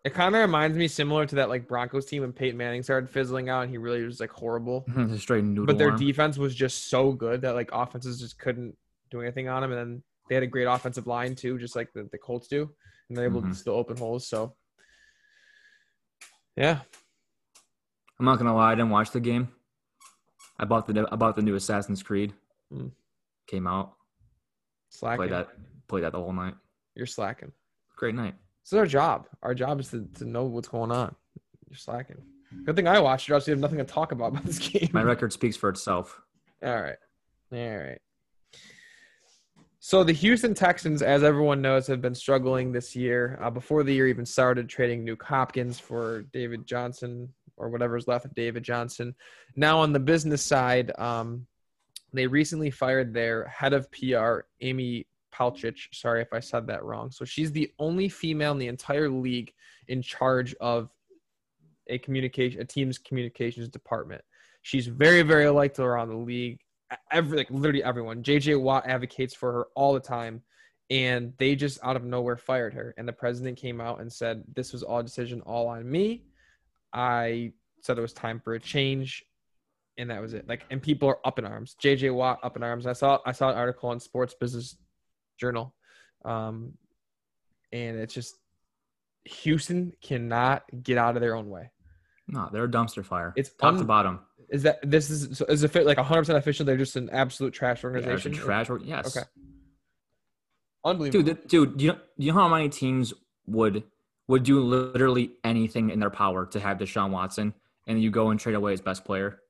It kind of reminds me similar to that like Broncos team when Peyton Manning started fizzling out, and he really was like horrible. Straight noodle. But their arm. defense was just so good that like offenses just couldn't do anything on them, and then they had a great offensive line too, just like the, the Colts do, and they're able to Mhm. still open holes. So, yeah, I'm not gonna lie, I didn't watch the game. I bought the I bought the new Assassin's Creed. Mm. Came out, slacking. played that, played that the whole night. You're slacking. Great night. This is our job. Our job is to, to know what's going on. You're slacking. Good thing I watched it. Else you have nothing to talk about about this game. My record speaks for itself. All right. All right. So the Houston Texans, as everyone knows, have been struggling this year. Uh, before the year even started, trading Nuk Hopkins for David Johnson or whatever's left of David Johnson. Now on the business side, um, they recently fired their head of PR, Amy Palcic. Sorry if I said that wrong. So she's the only female in the entire league in charge of a communication, a team's communications department. She's very, very liked around the league. Every like literally everyone. JJ Watt advocates for her all the time, and they just out of nowhere fired her. And the president came out and said this was all decision all on me. I said it was time for a change, and that was it. Like, and people are up in arms. JJ Watt up in arms. I saw I saw an article on Sports Business Journal, um, and it's just Houston cannot get out of their own way. No, they're a dumpster fire. It's top un- to bottom. Is that this is so is it fit like 100 percent official? They're just an absolute trash Yeah, organization. trash. Or, yes. Okay. Unbelievable. Dude, dude, do you know, do you know how many teams would would do literally anything in their power to have Deshaun Watson, and you go and trade away his best player?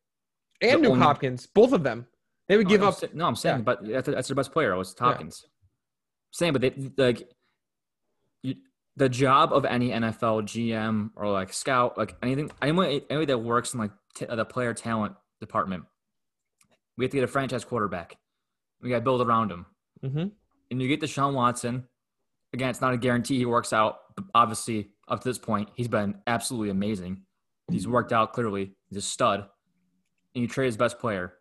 and the Nuk only- Hopkins, both of them. They would No, give I'm up. no, I'm saying, yeah. but that's, that's their best player. It was Hopkins. Saying, but they like you, the job of any NFL GM or like scout, like anything, anyone, anybody that works in like t- the player talent department, we have to get a franchise quarterback. We got to build around him, hmm and you get the Deshaun Watson. Again, it's not a guarantee he works out. But obviously, up to this point, he's been absolutely amazing. He's worked out clearly. He's a stud. And you trade his best player.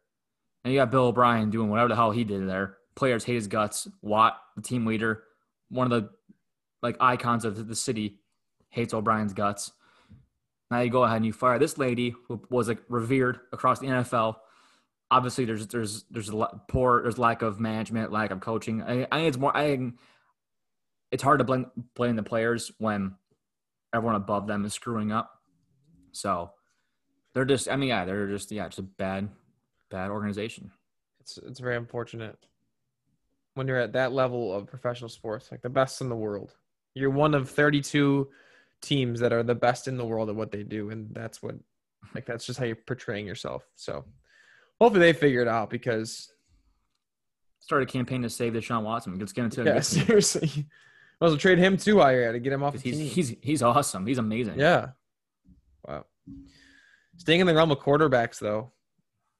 And you got Bill O'Brien doing whatever the hell he did there. Players hate his guts. Watt, the team leader, one of the like icons of the city, hates O'Brien's guts. Now you go ahead and you fire this lady who was like revered across the NFL. Obviously, there's there's there's a lot, poor there's lack of management, lack of coaching. I, I think it's more. I it's hard to blame blame the players when everyone above them is screwing up. So they're just. I mean, yeah, they're just yeah, just a bad bad organization. It's it's very unfortunate when you're at that level of professional sports, like the best in the world. You're one of 32 teams that are the best in the world at what they do, and that's what, like, that's just how you're portraying yourself. So, hopefully, they figure it out because Start a campaign to save Deshaun Watson. Let's get into it. yeah, seriously, might as well trade him too at it. Get him off the He's, team. he's he's awesome. He's amazing. Yeah. Wow. Staying in the realm of quarterbacks, though,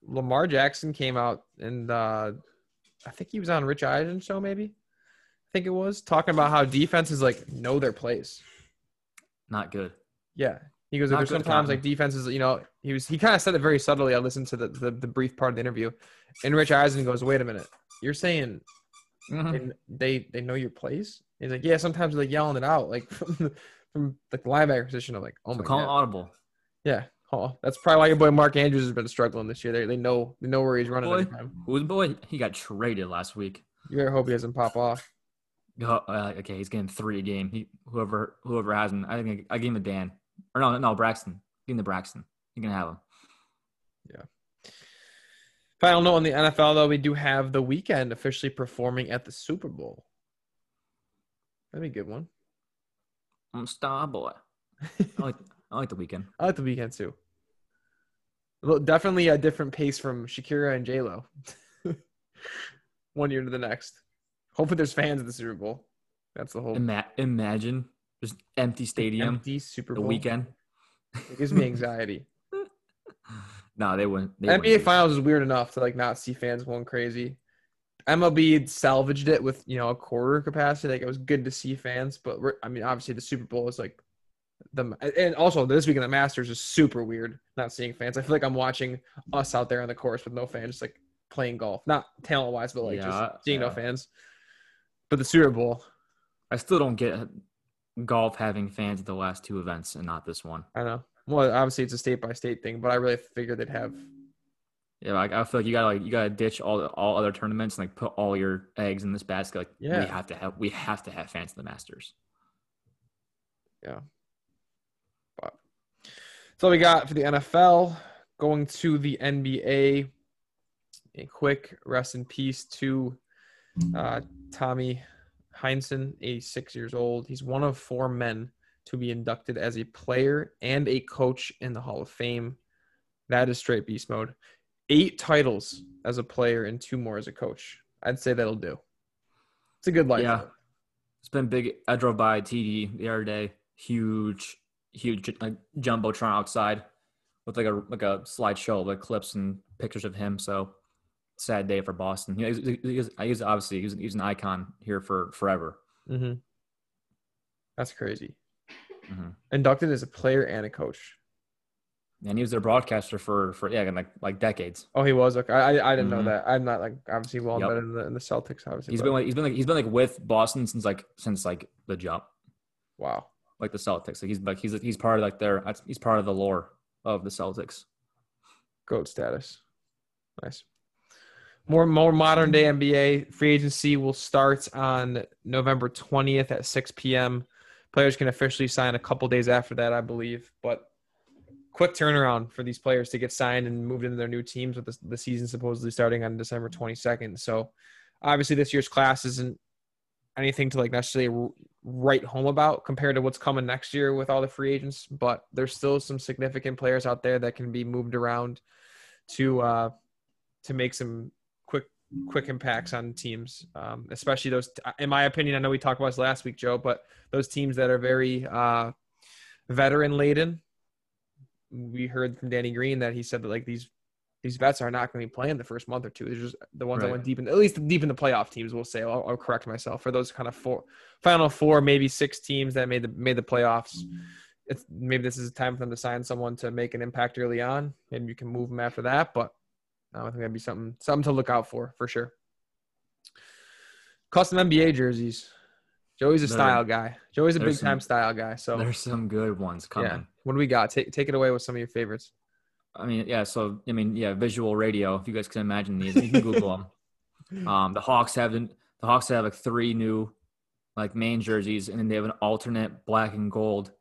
Lamar Jackson came out and uh, I think he was on Rich Eisen show, maybe. I think it was talking about how defenses like know their place. Not good. Yeah. He goes, Not there's sometimes like defenses, you know, he was he kind of said it very subtly. I listened to the, the the brief part of the interview, and Rich Eisen goes, "Wait a minute, you're saying Mhm. they they know your place?" He's like, "Yeah, sometimes they're like yelling it out, like from the, from the linebacker position." I'm like, "Oh So my call god." him audible. Yeah. Oh, that's probably why your boy Mark Andrews has been struggling this year. They, they know they know where he's running. Boy. Who's boy? He got traded last week. You better hope he doesn't pop off. Oh, uh, okay, he's getting three a game. He whoever whoever has him. I think I, I gave him to Dan. Or no, no, Braxton. Give him to Braxton. You can have him. Yeah. Final note on the NFL though, we do have the Weeknd officially performing at the Super Bowl. That'd be a good one. I'm star boy. I like I like the Weeknd. I like the Weeknd too. Definitely a different pace from Shakira and J Lo. one year to the next. Hopefully, there's fans at the Super Bowl. That's the whole Ima- imagine just empty stadium empty Super the Bowl. weekend. It gives me anxiety. No, they wouldn't. They NBA wouldn't Finals is weird enough to like not see fans going crazy. MLB salvaged it with you know a quarter capacity. Like it was good to see fans, but I mean, obviously the Super Bowl is like the and also this week in the Masters is super weird not seeing fans. I feel like I'm watching us out there on the course with no fans, just like playing golf, not talent wise, but like Yeah, just seeing no fans. But the Super Bowl, I still don't get golf having fans at the last two events and not this one. I know. Well, obviously it's a state by state thing, but I really figured they'd have. Yeah, like I feel like you gotta like you gotta ditch all all other tournaments and like put all your eggs in this basket. Like Yeah. we have to have we have to have fans at the Masters. So we got for the NFL going to the NBA. A quick rest in peace to uh, Tommy Heinsohn, 86 years old. He's one of four men to be inducted as a player and a coach in the Hall of Fame. That is straight beast mode. Eight titles as a player and two more as a coach. I'd say that'll do. It's a good life. Yeah. It's been big. I drove by TD the other day. Huge, huge like jumbotron outside with like a like a slideshow of like clips and pictures of him. So sad day for Boston. He, he, he is, he's obviously he's, an icon here for forever. hmm That's crazy. hmm Inducted as a player and a coach. And he was their broadcaster for for yeah like like decades. Oh, he was okay. I I, didn't know Mhm. that. I'm not like obviously well Yep. in the, in the Celtics. Obviously, He's but- been like he's been like he's been like with Boston since like since like the jump, wow. Like the Celtics. Like he's like he's he's part of like their he's part of the lore of the Celtics. Goat status. Nice. More more modern day NBA free agency will start on November 20th at 6 p.m. Players can officially sign a couple days after that, I believe. But quick turnaround for these players to get signed and moved into their new teams with the, the season supposedly starting on December 22nd. So obviously this year's class isn't anything to like necessarily write home about compared to what's coming next year with all the free agents, but there's still some significant players out there that can be moved around to uh to make some quick quick impacts on teams, um, especially those. In my opinion, I know we talked about this last week, Joe, but those teams that are very uh, veteran laden. We heard from Danny Green that he said that like these these vets are not going to be playing the first month or two. They're just the ones that went deep in, at least deep in the playoff teams. We'll say. I'll, I'll correct myself for those kind of four, final four, maybe six teams that made the made the playoffs. Mm-hmm. It's maybe this is a time for them to sign someone to make an impact early on, and you can move them after that. But I think that'd be something something to look out for for sure. Custom NBA jerseys. Joey's a There- style guy. Joey's a big time style guy. So There's some good ones coming. yeah, what do we got? Take take it away with some of your favorites. I mean, yeah. So I mean, yeah, visual radio. If you guys can imagine these, you can Google them. Um, the Hawks have the the Hawks have like three new like main jerseys, and then they have an alternate black and gold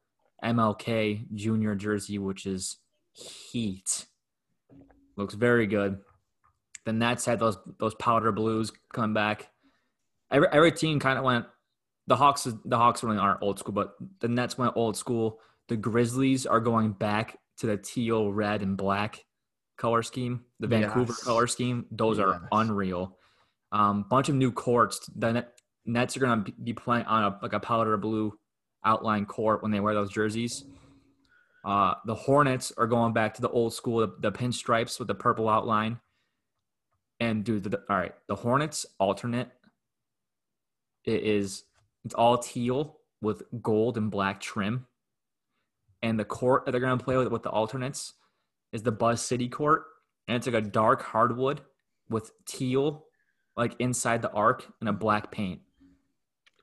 MLK Junior jersey, which is heat. Looks very good. The Nets had those those powder blues coming back. Every every team kind of went. The Hawks the Hawks really aren't old school, but the Nets went old school. The Grizzlies are going back to the teal, red, and black color scheme. The Vancouver Yes. color scheme. Those are unreal. Um, bunch of new courts. The Net, Nets are gonna be- be playing on a like a powder blue outline court when they wear those jerseys. Uh, the Hornets are going back to the old school, the, the pinstripes with the purple outline. And dude, the, all right, the Hornets alternate. It is it's all teal with gold and black trim. And the court that they're gonna play with with the alternates is the Buzz City court, and it's like a dark hardwood with teal, like inside the arc, and a black paint.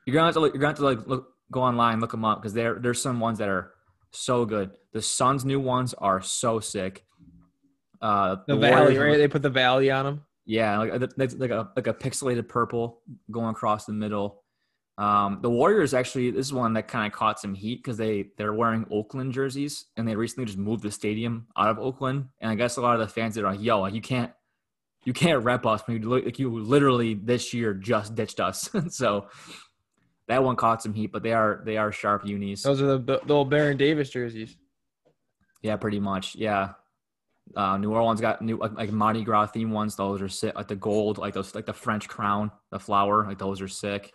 You're gonna have to look, you're gonna have to like look go online look them up because there there's some ones that are so good. The Suns' new ones are so sick. Uh, The, Warriors- valley, right? They put the valley on them. yeah, like like a like a pixelated purple going across the middle. Um, the Warriors actually this is one that kind of caught some heat because they they're wearing Oakland jerseys and they recently just moved the stadium out of Oakland and I guess a lot of the fans are like, "Yo, you can't you can't rep us when you like you literally this year just ditched us." so that one caught some heat, but they are they are sharp unis. Those are the, the old Baron Davis jerseys. Yeah, pretty much. Yeah. Uh, New Orleans got new like, like Mardi Gras theme ones. Those are sick. Like the gold, like those, like the French crown, the flower, like those are sick.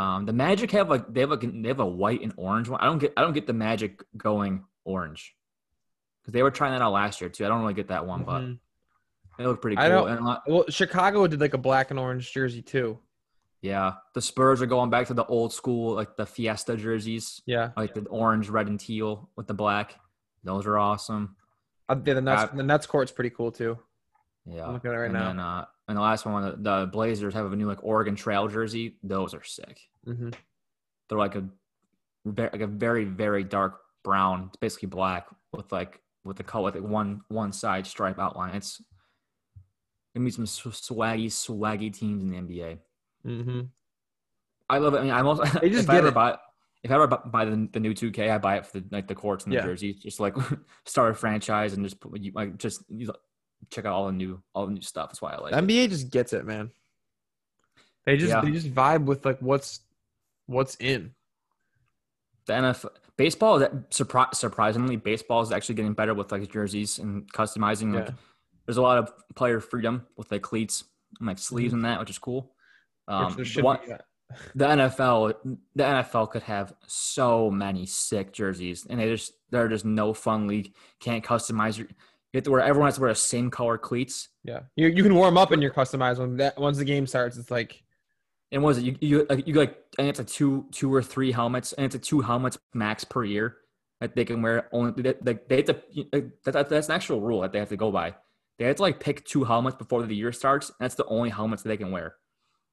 Um, the Magic have like they have like they have a white and orange one. I don't get I don't get the Magic going orange because they were trying that out last year too. I don't really get that one, but Mhm. they look pretty cool. I don't- And lot- Well, Chicago did like a black and orange jersey too. yeah, the Spurs are going back to the old school like the Fiesta jerseys, Yeah, like the orange, red, and teal with the black. Those are awesome. Uh, yeah the Nets, Uh, the Nets court's pretty cool too. Yeah. I'm looking at it right and now. Then, uh, and the last one, the, the Blazers have a new like Oregon Trail jersey. Those are sick. Hmm They're like a like a very very dark brown. It's basically black with like with the color like one one side stripe outline. It's gonna be some swaggy swaggy teams in the NBA. hmm I love it. I mean, I'm also They just if I get ever it. buy if I ever buy the, the new 2K, I buy it for the like the courts and the Yeah. jerseys. Just like start a franchise and just put you like just you, check out all the new all the new stuff. That's why I like. The it. NBA just gets it, man. They just Yeah. they just vibe with like what's what's in. the NFL baseball that surpri- surprisingly baseball is actually getting better with like jerseys and customizing. Like Yeah. there's a lot of player freedom with like cleats and like sleeves and that, which is cool. Um, Which there what- the NFL, the NFL could have so many sick jerseys, and they just they're just no fun league. Can't customize your. You have to wear everyone has to wear the same color cleats. Yeah, you you can warm up in your customized one. That once the game starts, it's like And what is it? You you like you like and it's a two two or three helmets, and it's a two helmets max per year that they can wear. Only they, they, they have to. Uh, that, that, that's an actual rule that they have to go by. They have to like pick two helmets before the year starts. And that's the only helmets that they can wear.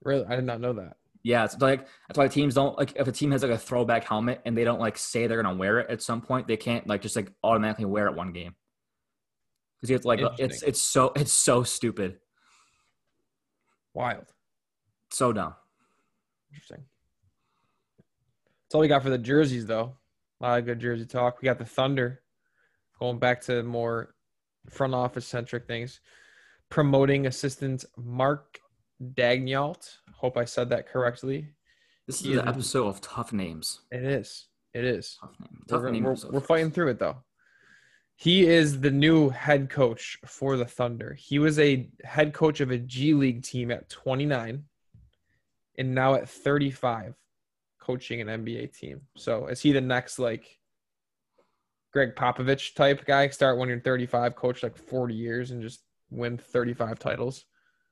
really. I did not know that. Yeah, it's like that's why teams don't like if a team has like a throwback helmet and they don't like say they're gonna wear it at some point, they can't like just like automatically wear it one game. Because you have to like it's it's so it's so stupid, Wild. so dumb. Interesting. That's all we got for the jerseys, though. A lot of good jersey talk. We got the Thunder going back to more front office centric things. Promoting assistant Mark Daigneault. Hope I said that correctly. This is an episode of tough names. It is. It is. Tough name. We're, Tough name we're, episode. we're fighting through it though. He is the new head coach for the Thunder. He was a head coach of a G League team at 29 and now at 35 coaching an NBA team. So is he the next like Gregg Popovich type guy? Start when you're 35, coach like 40 years and just win 35 titles.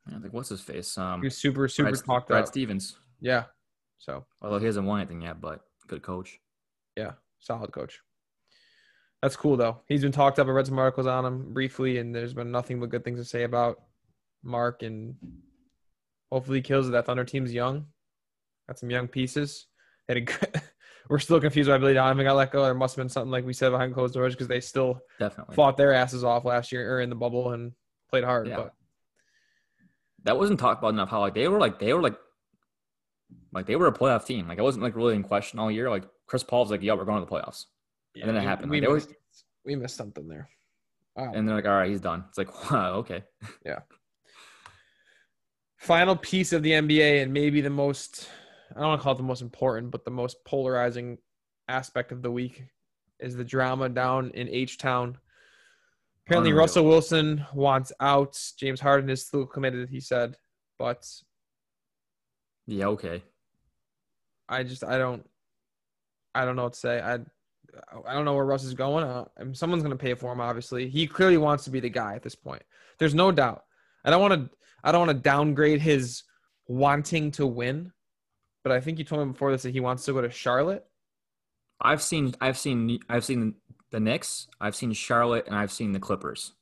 Yeah, like what's his face? Um, He's super, super Brad, talked Brad. Stevens. Yeah. So Although he hasn't won anything yet, but good coach. Yeah, solid coach. That's cool though. He's been talked up. I read some articles on him briefly, and there's been nothing but good things to say about Mark. And hopefully, he kills it. That Thunder team's young. Got some young pieces. Had a good, we're still confused why Billy Donovan got let go. There must have been something like we said behind closed doors because they still Definitely. fought their asses off last year or in the bubble and played hard. Yeah. But that wasn't talked about enough. How like they were like they were like like they were a playoff team. Like it wasn't like really in question all year. Like Chris Paul's like, yeah, we're going to the playoffs, Yeah, And then it we- happened. We, Like, always- missed, we missed something there. Wow. and they're like, all right, he's done. It's like, wow, okay. Final piece of the NBA and maybe the most I don't want to call it the most important, but the most polarizing aspect of the week is the drama down in H Town. Apparently, Unreal. Russell Wilson wants out. James Harden is still committed, he said. But Yeah, okay. I just I don't I don't know what to say. I I don't know where Russ is going. Uh, I mean, someone's going to pay for him. Obviously, he clearly wants to be the guy at this point. There's no doubt. And I don't want to. I don't want to downgrade his wanting to win, but I think you told me before this that he wants to go to Charlotte. I've seen I've seen I've seen the Knicks, I've seen Charlotte, and I've seen the Clippers.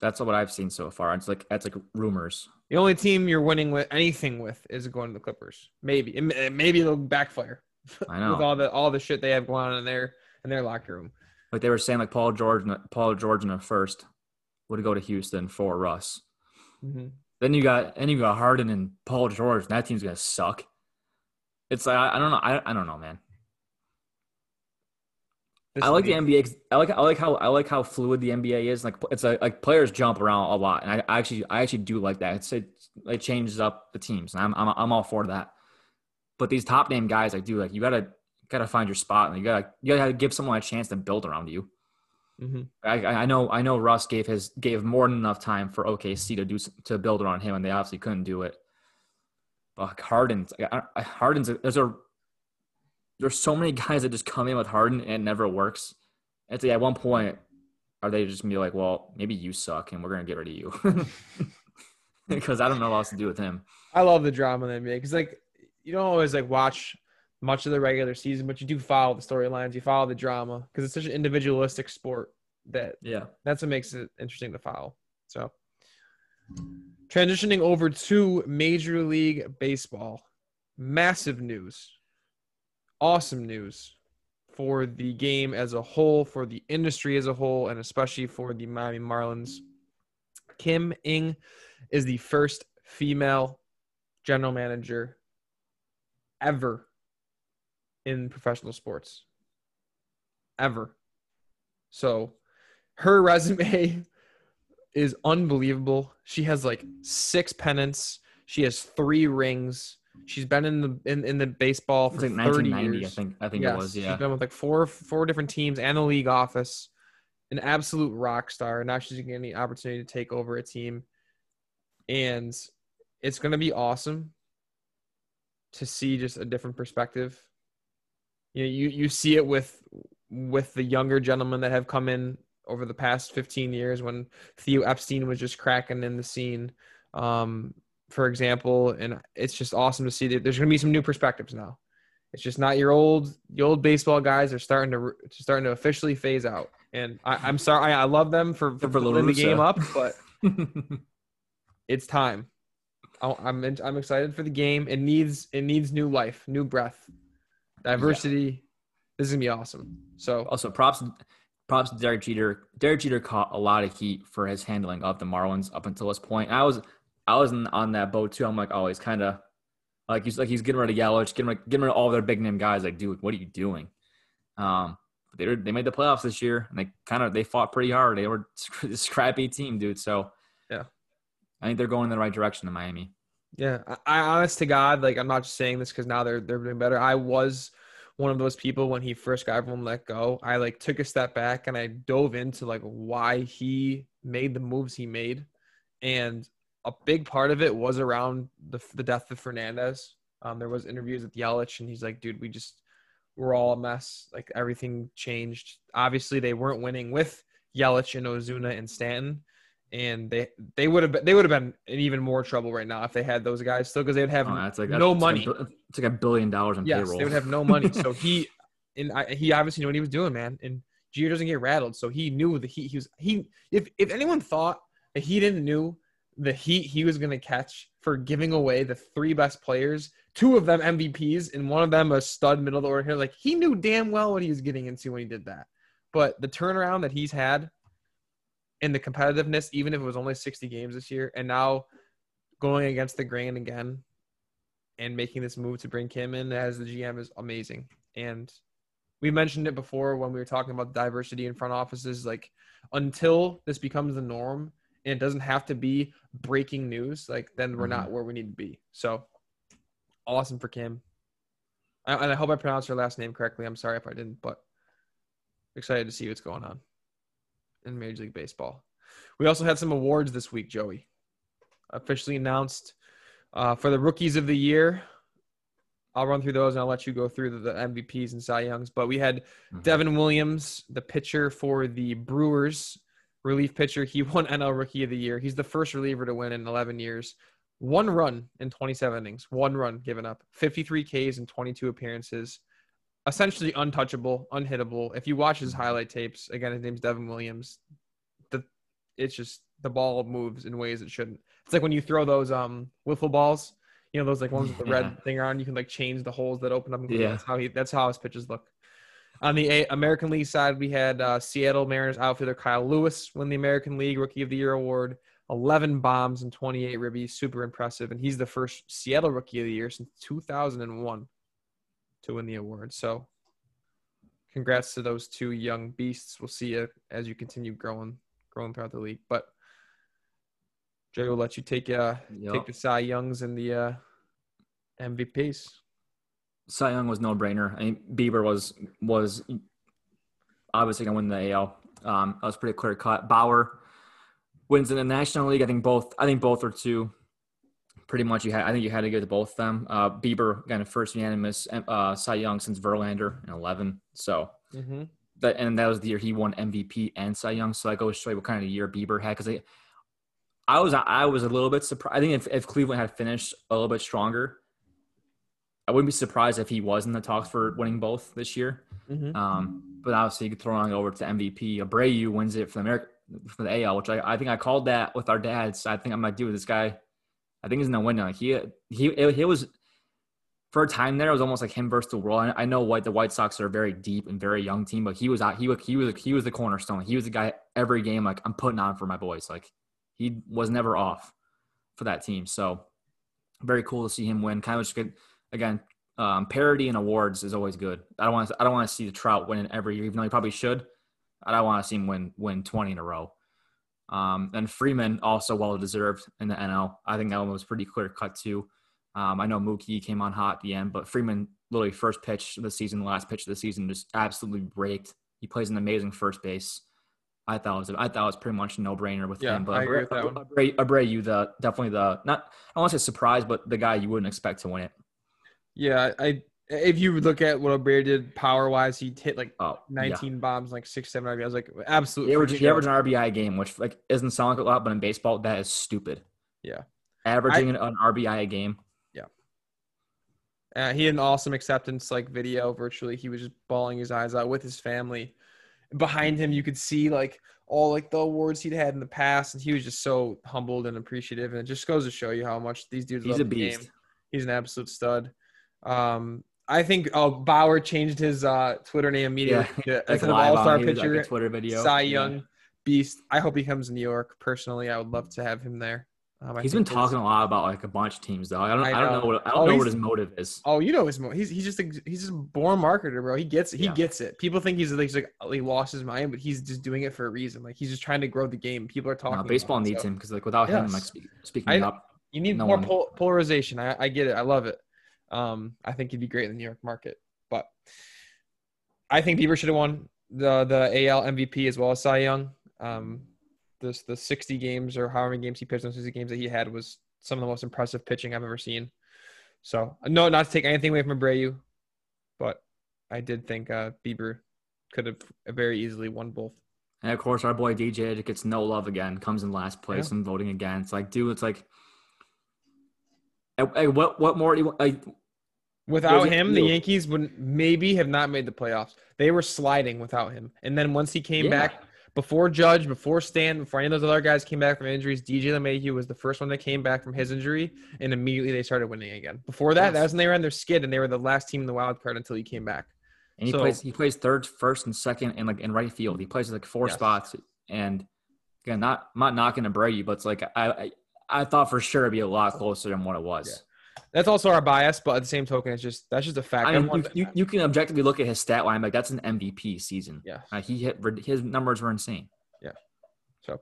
That's what I've seen so far. It's like that's like rumors. The only team you're winning with anything with is going to the Clippers. Maybe, It maybe it'll backfire I know. with all the all the shit they have going on in their in their locker room. Like they were saying, like Paul George, Paul George in the first would go to Houston for Russ. Mhm. Then you got and you got Harden and Paul George. And that team's gonna suck. It's like I, I don't know. I, I don't know, man. This I like the NBA. I like I like how I like how fluid the NBA is. Like it's like like players jump around a lot, and I I actually I actually do like that. It's it, it changes up the teams, and I'm I'm I'm all for that. But these top name guys, I do like you gotta gotta find your spot, and you gotta you gotta give someone a chance to build around you. Mhm. I, I know I know Russ gave his gave more than enough time for OKC to do to build around him, and they obviously couldn't do it. But I- Harden's there's a there's so many guys that just come in with Harden and it never works. It's like at one point, are they just gonna be like, well, maybe you suck and we're gonna get rid of you because I don't know what else to do with him. I love the drama in the NBA because like you don't always like watch much of the regular season, but you do follow the storylines, you follow the drama because it's such an individualistic sport that Yeah, that's what makes it interesting to follow. So, transitioning over to Major League Baseball, massive news, awesome news for the game as a whole, for the industry as a whole, and especially for the Miami Marlins. Kim Ng is the first female general manager ever in professional sports. Ever. So her resume is unbelievable. She has like six pennants. She has three rings. She's been in the in, in the baseball for like 30 years. I think I think Yes, it was. Yeah, She's been with like four four different teams and a league office. An absolute rock star. Now she's getting the opportunity to take over a team. And it's gonna be awesome to see just a different perspective. You know, you, you see it with with the younger gentlemen that have come in over the past 15 years when Theo Epstein was just cracking in the scene. Um, for example, and it's just awesome to see that there's going to be some new perspectives now. It's just not your old the old baseball guys are starting to starting to officially phase out. And I, I'm sorry, I, I love them for, for For building the game up, but it's time. I- I'm in- I'm excited for the game. It needs it needs new life, new breath, diversity. This is gonna be awesome. So Also, props props to Derek Jeter. Derek Jeter caught a lot of heat for his handling of the Marlins up until this point. I was I was on that boat too. I'm like, oh, he's kind of like he's like he's getting rid of Yelich, getting rid, getting rid of all their big name guys. Like, dude, what are you doing? Um, but they were, they made the playoffs this year, and they kind of they fought pretty hard. They were a scrappy team, dude. So Yeah. I think they're going in the right direction in Miami. Yeah, I, I honest to God, like I'm not just saying this because now they're they're doing better. I was one of those people when he first got everyone let go. I like took a step back and I dove into like why he made the moves he made, and a big part of it was around the the death of Fernandez. Um, there was interviews with Yelich, and he's like, "Dude, we just we're all a mess. Like everything changed. Obviously, they weren't winning with Yelich and Ozuna and Stanton." And they they would have been they would have been in even more trouble right now if they had those guys still because they'd have Oh, that's like no that's money. Like a, it's like a billion dollars in yes, payroll. they would have no money. So he and I, he obviously knew what he was doing, man. And Jeter doesn't get rattled, so he knew the heat. He was he if if anyone thought that he didn't knew the heat he was going to catch for giving away the three best players, two of them MVPs, and one of them a stud middle of the order hitter, like he knew damn well what he was getting into when he did that. But the turnaround that he's had and the competitiveness, even if it was only 60 games this year, and now going against the grain again and making this move to bring Kim in as the GM is amazing. And we mentioned it before when we were talking about diversity in front offices. Like until this becomes the norm and it doesn't have to be breaking news, like then we're not mm-hmm. where we need to be. So awesome for Kim. I, and I hope I pronounced her last name correctly. I'm sorry if I didn't, but excited to see what's going on in Major League Baseball. We also had some awards this week, Joey. Officially announced uh, for the rookies of the year. I'll run through those and I'll let you go through the, the MVPs and Cy Youngs. But we had Mhm. Devin Williams, the pitcher for the Brewers, relief pitcher. He won NL Rookie of the Year. He's the first reliever to win in 11 years. One run in 27 innings, one run given up, 53 Ks in 22 appearances. Essentially untouchable, unhittable. If you watch his highlight tapes, again, his name's Devin Williams. The it's just the ball moves in ways it shouldn't. It's like when you throw those um wiffle balls, you know, those like ones with the Yeah. red thing around. You can like change the holes that open up. And. Yeah. That's how he. That's how his pitches look. On the A- American League side, we had uh, Seattle Mariners outfielder Kyle Lewis win the American League Rookie of the Year award. 11 bombs and 28 ribbies, super impressive. And he's the first Seattle Rookie of the Year since 2001 to win the award. So, congrats to those two young beasts. We'll see you as you continue growing, growing throughout the league. But Jay will let you take uh Yep. take the Cy Youngs and the uh, MVPs. Cy Young was no brainer. I mean, Bieber was was obviously gonna win the AL. Um, that was pretty clear cut. Bauer wins in the National League. I think both. I think both are two. Pretty much, you had. I think you had to give it to both of them. Uh, Bieber got a first unanimous uh, Cy Young since Verlander in eleven. So Mm-hmm. that and that was the year he won MVP and Cy Young. So that goes to show you what kind of year Bieber had. Because I, I was I was a little bit surprised. I think if, if Cleveland had finished a little bit stronger, I wouldn't be surprised if he was in the talks for winning both this year. Mm-hmm. Um, but obviously, you could throw on over to MVP. Abreu wins it for the America for the AL, which I, I think I called that with our dads. I think I might do with this guy. I think he's in the window. He he he was for a time there. It was almost like him versus the world. I, know what the White Sox are a very deep and very young team, but he was out. He was he was he was the cornerstone. He was the guy every game. Like I'm putting on for my boys. Like he was never off for that team. So very cool to see him win. Kind of just good again. Um, parity and awards is always good. I don't want I don't want to see the Trout winning every year, even though he probably should. I don't want to see him win win 20 in a row. Um, and Freeman also well deserved in the NL. I think that one was pretty clear cut too. Um, I know Mookie came on hot at the end, but Freeman literally first pitch of the season, last pitch of the season, just absolutely raked. He plays an amazing first base. I thought it was I thought it was pretty much a no brainer with Yeah, him. But I agree with that one. Abreu, Abreu, the definitely the not I don't want to say surprise, but the guy you wouldn't expect to win it. Yeah, I if you look at what O'Brien did power wise, he hit like Oh, 19 bombs, like six, seven RBIs, like absolute. Yeah. Average, he averaged an RBI game, which like isn't sound like a lot, but in baseball, that is stupid. Yeah. Averaging an RBI a game. Yeah. Uh, he had an awesome acceptance like video virtually. He was just bawling his eyes out with his family. Behind him, you could see like all like the awards he'd had in the past, and he was just so humbled and appreciative. And it just goes to show you how much these dudes He's love a the beast. game. He's an absolute stud. Um, I think oh Bauer changed his uh, Twitter name immediately to Like instead of All Star he like, pitcher, Twitter video. Cy Yeah. Young beast. I hope he comes to New York. Personally, I would love to have him there. Um, He's been talking a lot about like a bunch of teams though. I don't. I I, don't know. know what. I don't Oh, know what his motive is. Oh, you know his mo. He's he's just a, he's just a born marketer, bro. He gets he Yeah. gets it. People think he's like, he's like he lost his mind, but he's just doing it for a reason. Like he's just trying to grow the game. People are talking. No, baseball it, needs so him because like without him, like speak, speaking I- up. You need no more pol- polarization. I, I get it. I love it. Um, I think he'd be great in the New York market, but I think Bieber should have won the the AL MVP as well as Cy Young. Um, this the 60 games or however many games he pitched, those 60 games that he had was some of the most impressive pitching I've ever seen. So no, not to take anything away from Abreu, but I did think uh, Bieber could have very easily won both. And of course, our boy DJ gets no love again. Comes in last place and voting again. It's like, dude, it's like, what what more do you Without a him, the. Yankees would maybe have not made the playoffs. They were sliding without him. And then once he came Yeah. back, before Judge, before Stan, before any of those other guys came back from injuries, DJ LeMahieu was the first one that came back from his injury, and immediately they started winning again. Before that, Yes. that was when they ran their skid, and they were the last team in the wild card until he came back. and he So- plays he plays third, first, and second, and like in right field. He plays like four Yes. spots. And again, not I'm not knocking Abreu, but it's like I, I I thought for sure it'd be a lot closer than what it was. That's also our bias, but at the same token, it's just that's just a fact. I mean, you, you, you can objectively look at his stat line, like that's an MVP season. yeah. Uh, he hit his numbers were insane. Yeah. So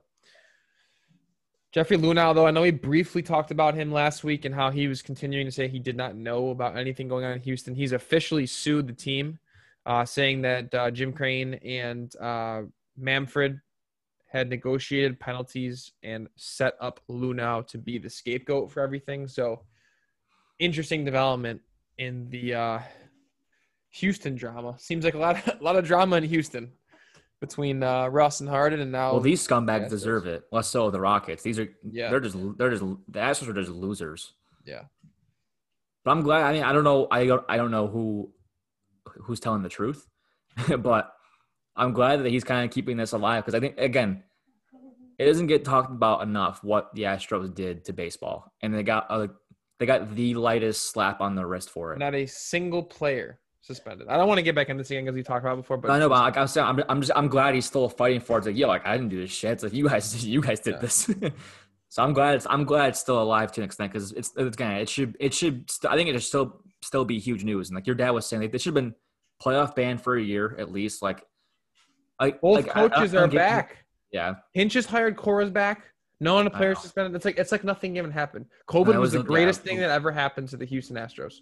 Jeffrey Luhnow, though, I know we briefly talked about him last week and how he was continuing to say he did not know about anything going on in Houston. He's officially sued the team, uh, saying that uh, Jim Crane and uh, Manfred had negotiated penalties and set up Luhnow to be the scapegoat for everything. So, interesting development in the uh, Houston drama. Seems like a lot, of, a lot of drama in Houston between uh, Russ and Harden, and now Well, these scumbags Astros. deserve it. Less so the Rockets. These are Yeah. They're just they're just the Astros are just losers. Yeah. But I'm glad. I mean, I don't know. I don't. I don't know who who's telling the truth, but I'm glad that he's kind of keeping this alive because I think again, it doesn't get talked about enough what the Astros did to baseball, and they got uh, they got the lightest slap on the wrist for it. not a single player suspended. I don't want to get back into this again because we talked about it before, but I know, but like I'm saying, I'm, I'm just I'm glad he's still fighting for it. It's like, yo, like I didn't do this shit. It's like you guys, you guys did Yeah. this. so I'm glad it's I'm glad it's still alive to an extent because it's it's gonna it should it should st- I think it should still still be huge news. And like your dad was saying, like they should have been playoff banned for a year at least. Like, like both like, I- I- coaches I are back. Yeah, Hinch is hired, Cora's back. No one a I player suspended. It's like it's like nothing even happened. COVID was was the greatest thing that ever happened to the Houston Astros.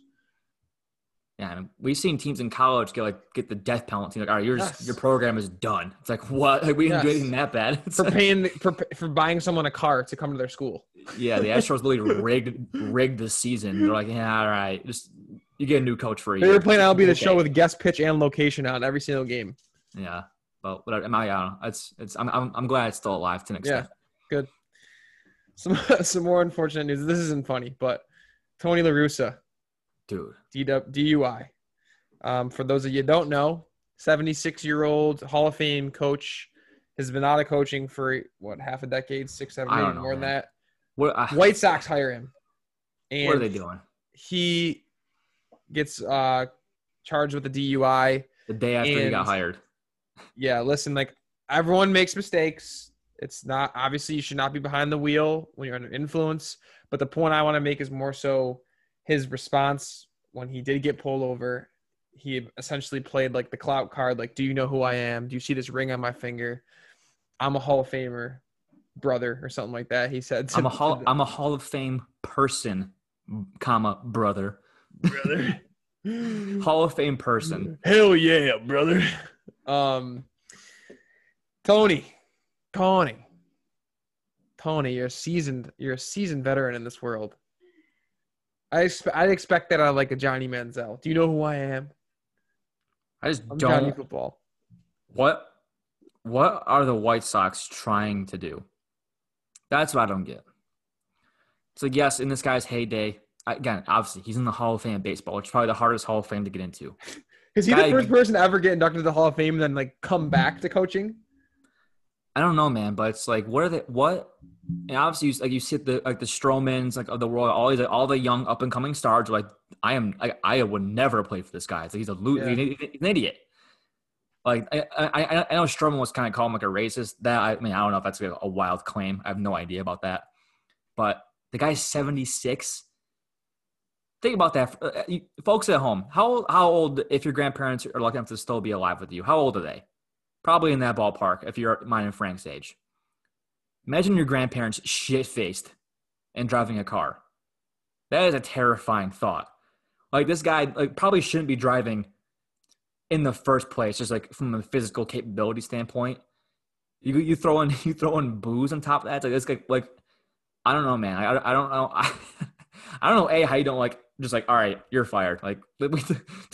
yeah. and We've seen teams in college get like get the death penalty. Like, all right, your Yes. your program is done. It's like what? Like we didn't do Yes. anything that bad. It's For like- paying for for buying someone a car to come to their school. Yeah, the Astros literally rigged rigged the season. They're like, yeah, all right, just you get a new coach for a They year. were playing be the Okay. show with guest pitch and location on every single game. Yeah, but whatever. I? I know. It's it's. I'm I'm, I'm glad it's still alive to an extent. Some some more unfortunate news. This isn't funny, but Tony La Russa, dude. DUI. Um, for those of you who don't know, 76 year old Hall of Fame coach has been out of coaching for what half a decade, six, seven, I know, more than that. What? I, White Sox hire him, and what are they doing? he gets uh, charged with a DUI. The day after he got hired. Yeah, listen, like everyone makes mistakes. It's not obviously you should not be behind the wheel when you're under influence. But the point I want to make is more so his response when he did get pulled over. He essentially played like the clout card, like, "Do you know who I am? Do you see this ring on my finger? I'm a Hall of Famer, brother, or something like that." He said, to- I'm a hall. the- I'm a Hall of Fame person, comma brother. brother. Hall of Fame person. Hell yeah, brother. Um, Tony, Tony, Tony, you're a seasoned, you're a seasoned veteran in this world. I expe- I'd expect that out of like a Johnny Manziel. Do you know who I am? I just I'm don't. Football. What? What are the White Sox trying to do? That's what I don't get. It's like yes, in this guy's heyday. Again, obviously, he's in the Hall of Fame of baseball, which is probably the hardest Hall of Fame to get into. Is he Guy- the first person to ever get inducted to the Hall of Fame and then like come back to coaching? I don't know, man, but it's like, what are they? What? And obviously, you, like you see the like the Stromans, like of the world, all these, like, all the young up and coming stars. Are like, I am, I, I would never play for this guy. It's like he's a lo- Yeah. he's, he's an idiot. Like I, I, I- I know Stroman was kind of called him like a racist. That I mean, I don't know if that's a, a wild claim. I have no idea about that. But the guy's seventy six. Think about that, Uh, you, folks at home. How how old if your grandparents are lucky enough to still be alive with you? How old are they? Probably in that ballpark if you're mine and Frank's age. Imagine your grandparents shit faced and driving a car. That is a terrifying thought. Like this guy like probably shouldn't be driving in the first place, just like from a physical capability standpoint. You you throw in you throw in booze on top of that. It's like this guy like I don't know, man. I, I don't know. I, I don't know. A how you don't like just like all right, you're fired. Like we,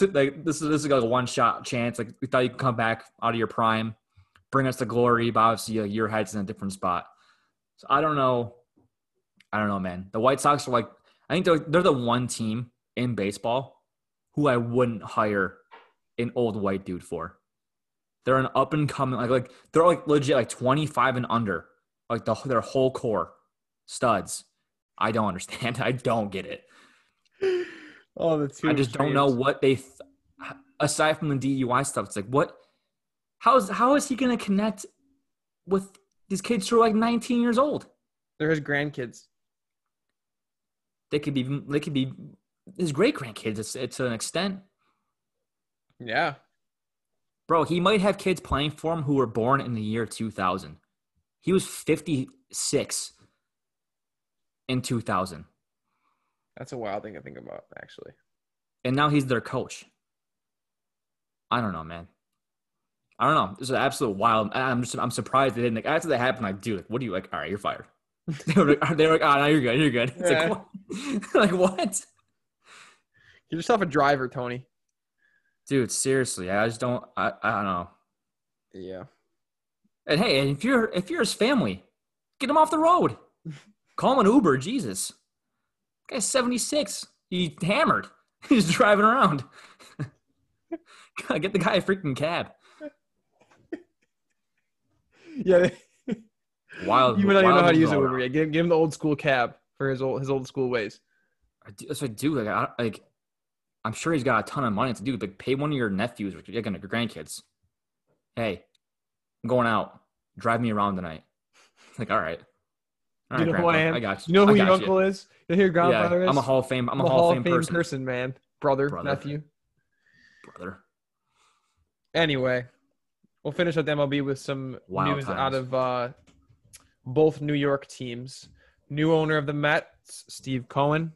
like this is this is like a one shot chance. Like we thought you could come back out of your prime, bring us to glory, but obviously like, your head's in a different spot. So I don't know. I don't know, man. The White Sox are like I think they're they're the one team in baseball who I wouldn't hire an old white dude for. They're an up and coming like like they're like legit like 25 and under. Like the their whole core studs. I don't understand. I don't get it. Oh, the two. I just don't know what they th- aside from the DUI stuff. It's like what how is how is he going to connect with these kids who are like 19 years old? They're his grandkids. They could be they could be his great grandkids. To an extent. Yeah. Bro, he might have kids playing for him who were born in the year 2000. He was 56 in 2000. That's a wild thing to think about, actually. And now he's their coach. I don't know, man. I don't know. This is absolute wild. I'm just I'm surprised they didn't like after that happened. Like, dude, like, what do you like? All right, you're fired. they were like, they were like, ah, oh, no, you're good, you're good. It's Yeah. like, what? like what? Get yourself a driver, Tony. Dude, seriously, I just don't. I, I don't know. Yeah. And hey, if you're if you're his family, get him off the road. Call him an Uber. Jesus, guy's 76. He hammered. He's driving around. get the guy a freaking cab. Yeah. Wild. you don't even know how to use it all Uber. around. Give, give him the old school cab for his old his old school ways. I do, that's what I do. Like, I, like, I'm sure he's got a ton of money to do. Like, pay one of your nephews or your grandkids. Hey, I'm going out. Drive me around tonight. Like, all right. You know who I am? I got you. You know who your got uncle is? You know who your Yeah, grandfather is? I'm a Hall of Fame. I'm, I'm a Hall, of Fame, person, person, man. Brother, Brother. nephew. brother. Anyway, we'll finish with MLB with some Wild news times. out of uh, both New York teams. New owner of the Mets, Steve Cohen,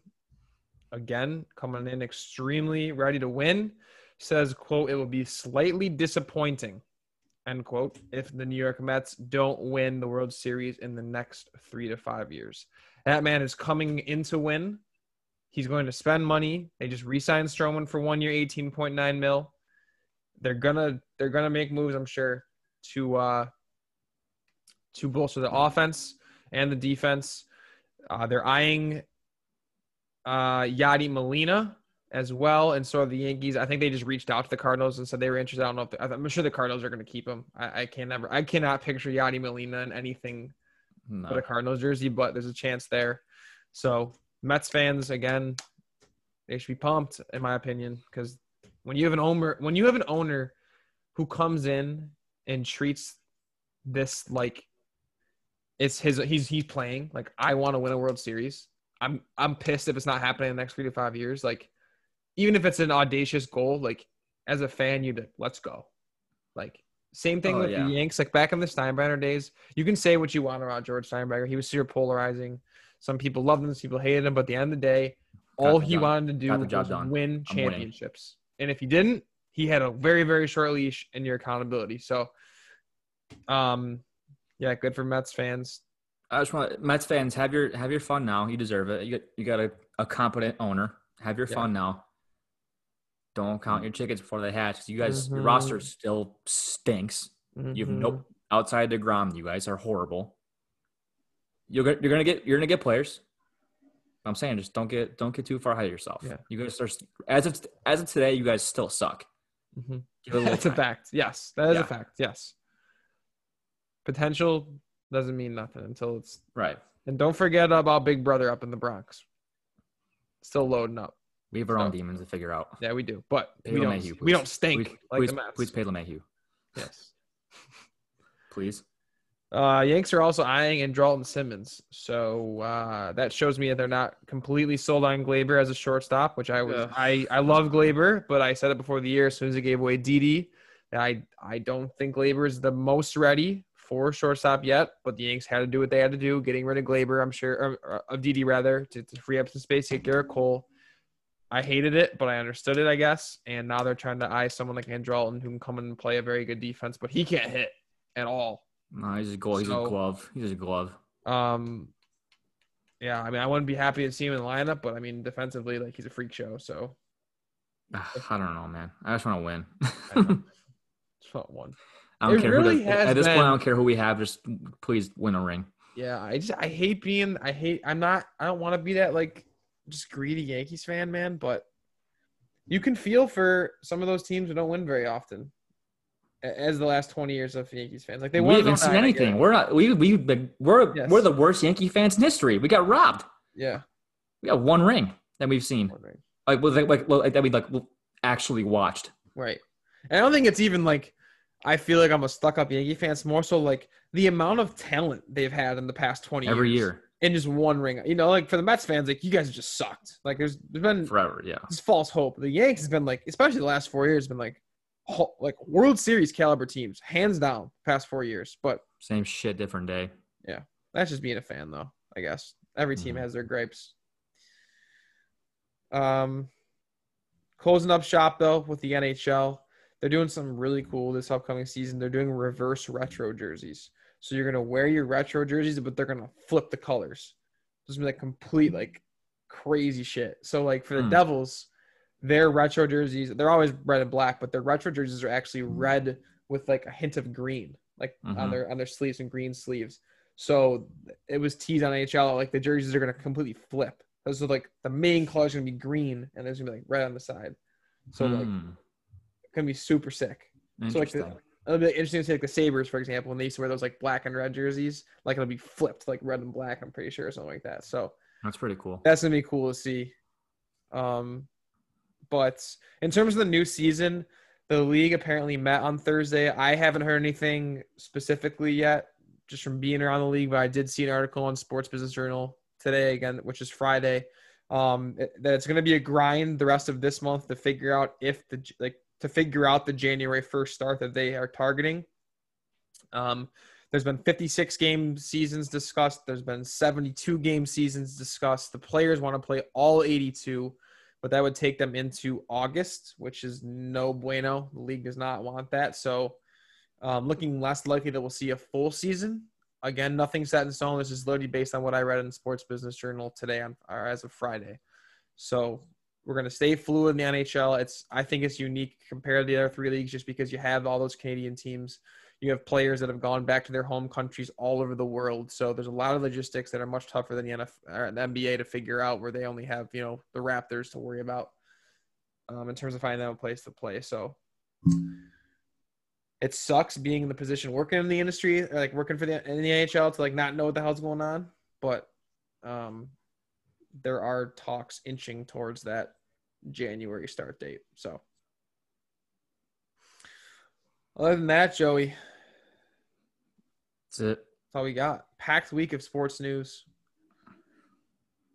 again coming in extremely ready to win, says, "quote It will be slightly disappointing." End quote. If the New York Mets don't win the World Series in the next three to five years, that man is coming in to win. He's going to spend money. They just re-signed Stroman for one year, eighteen point nine mil they're gonna they're gonna make moves, I'm sure, to uh to bolster the offense and the defense. Uh, they're eyeing uh Yadi Molina as well, and so are the Yankees. I think they just reached out to the Cardinals and said they were interested. I don't know if they, I'm sure the Cardinals are going to keep him. I, I can never, I cannot picture Yadi Molina in anything No. but a Cardinals jersey, but there's a chance there. So Mets fans again, they should be pumped, in my opinion, because when you have an owner, when you have an owner who comes in and treats this like it's his, he's he's playing like I want to win a World Series. I'm I'm pissed if it's not happening in the next three to five years. Like even if it's an audacious goal, like as a fan, you'd like, let's go. Like same thing Oh, with yeah. the Yanks. Like back in the Steinbrenner days, you can say what you want about George Steinbrenner. He was super polarizing. Some people loved him, some people hated him. But at the end of the day, Got all the he job- wanted to do was done. win championships. And if he didn't, he had a very, very short leash in your accountability. So, um, yeah, good for Mets fans. I just want Mets fans have your have your fun now. You deserve it. You got you got a, a competent owner. Have your Yeah. fun now. Don't count your chickens before they hatch. 'cause You guys, your Mhm. roster still stinks. You have no outside deGrom. You guys are horrible. You're gonna, you're gonna get you're gonna get players. I'm saying just don't get don't get too far ahead of yourself. Yeah. You guys are as of as of today, you guys still suck. Mhm. A That's a fact. Yes, that is Yeah. a fact. Yes. Potential doesn't mean nothing until it's. Right. And don't forget about Big Brother up in the Bronx. Still loading up. We have our own demons to figure out. Yeah, we do, but Pay we don't. LeMahieu, we don't stink Please, like please, the Mets. please pay LeMahieu, Yes. please. Uh, Yanks are also eyeing Andrelton Simmons, so uh, that shows me that they're not completely sold on Gleyber as a shortstop, which I was. Ugh. I I love Gleyber, but I said it before the year as soon as he gave away Didi. that I I don't think Gleyber is the most ready for shortstop yet, but the Yanks had to do what they had to do, getting rid of Gleyber. I'm sure or, or of Didi rather to, to free up some space to get Gerrit Cole. I hated it, but I understood it, I guess. And now they're trying to eye someone like Andrelton who can come in and play a very good defense, but he can't hit at all. No, he's a. He's So- a glove. He's a glove. Um, yeah, I mean, I wouldn't be happy to see him in the lineup, but I mean, defensively, like he's a freak show. So I don't know, man. I just want to win. I know. it's not one. I don't It care really who does, at this point. I don't care who we have. Just please win a ring. Yeah, I just I hate being I hate I'm not I don't want to be that like just greedy Yankees fan, man. But you can feel for some of those teams who don't win very often, as the last twenty years of Yankees fans. Like they we haven't seen 09, I get anything. We're not. We we been- we're Yes. we're the worst Yankee fans in history. We got robbed. Yeah, We got one ring that we've seen. Like like like, like that we like actually watched. Right. And I don't think it's even like I feel like I'm a stuck up Yankee fan. It's more so like the amount of talent they've had in the past 20 Every years. year, In just one ring. You know, like for the Mets fans, like you guys just sucked. Like there's there's been forever. Yeah. this false hope. The Yanks has been like, especially the last four years, been like ho- like World Series caliber teams, hands down, past four years. But Same shit, different day. Yeah, that's just being a fan though. I guess every team Mhm. has their gripes. Um, closing up shop though with the NHL, they're doing something really cool this upcoming season. They're doing reverse retro jerseys. So you're gonna wear your retro jerseys, but they're gonna flip the colors. Be like complete like crazy shit. So like for the Hmm. Devils, their retro jerseys, they're always red and black, but their retro jerseys are actually Hmm. red with like a hint of green, like on Mhm. their on their sleeves and green sleeves. So it was teased on NHL like the jerseys are gonna completely flip. Those like the main color is gonna be green and there's gonna be like red on the side. So like Hmm. gonna be super sick. So like the, it'll be interesting to see like the Sabres, for example, when they used to wear those like black and red jerseys, like it'll be flipped like red and black, I'm pretty sure, or something like that. So That's pretty cool. that's gonna be cool to see. Um, but in terms of the new season, the league apparently met on Thursday. I haven't heard anything specifically yet, just from being around the league, but I did see an article on Sports Business Journal today again, which is Friday, um, it- that it's gonna be a grind the rest of this month to figure out if the like to figure out the January first start that they are targeting. Um, there's been 56 game seasons discussed. There's been 72 game seasons discussed. The players want to play all 82, but that would take them into August, which is no bueno. The league does not want that. So, um, looking less likely that we'll see a full season. Again, nothing set in stone. This is literally based on what I read in Sports Business Journal today on or as of Friday. So we're going to stay fluid in the NHL. It's I think it's unique compared to the other three leagues just because you have all those Canadian teams. You have players that have gone back to their home countries all over the world. So there's a lot of logistics that are much tougher than the or the NBA to figure out where they only have, you know, the Raptors to worry about um, in terms of finding them a place to play. So it sucks being in the position working in the industry, like working for the in the NHL to like not know what the hell's going on. But um, there are talks inching towards that January start date. So other than that, Joey, That's it. that's all we got. Packed week of sports news.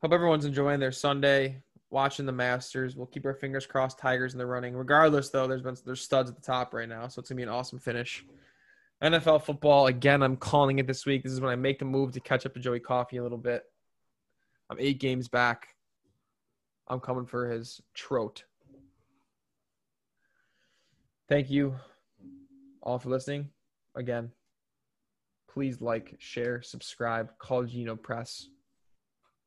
Hope everyone's enjoying their Sunday, watching the Masters. We'll keep our fingers crossed. Tigers in the running. Regardless, though, there's been there's studs at the top right now, so it's gonna be an awesome finish. NFL football again. I'm calling it this week. This is when I make the move to catch up to Joey Coffee a little bit. I'm eight games back. I'm coming for his trote. Thank you all for listening. Again, please like, share, subscribe, call Gino Press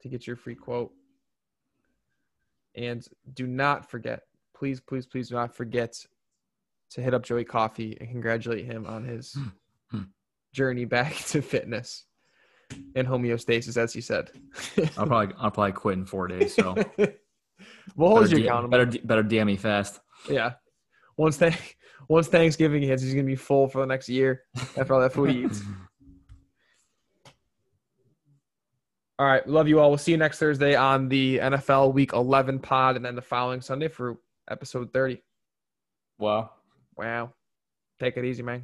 to get your free quote. And do not forget, please, please, please do not forget to hit up Joey Coffee and congratulate him on his Hmm. journey back to fitness and homeostasis, as he said. I'll probably I'll probably quit in four days. So we'll hold better, you accountable. better better DM me fast. Yeah. Once th- once Thanksgiving hits, he's gonna be full for the next year after all that food he eats. All right, love you all. We'll see you next Thursday on the NFL Week 11 pod, and then the following Sunday for episode 30. Wow. Wow, take it easy, man.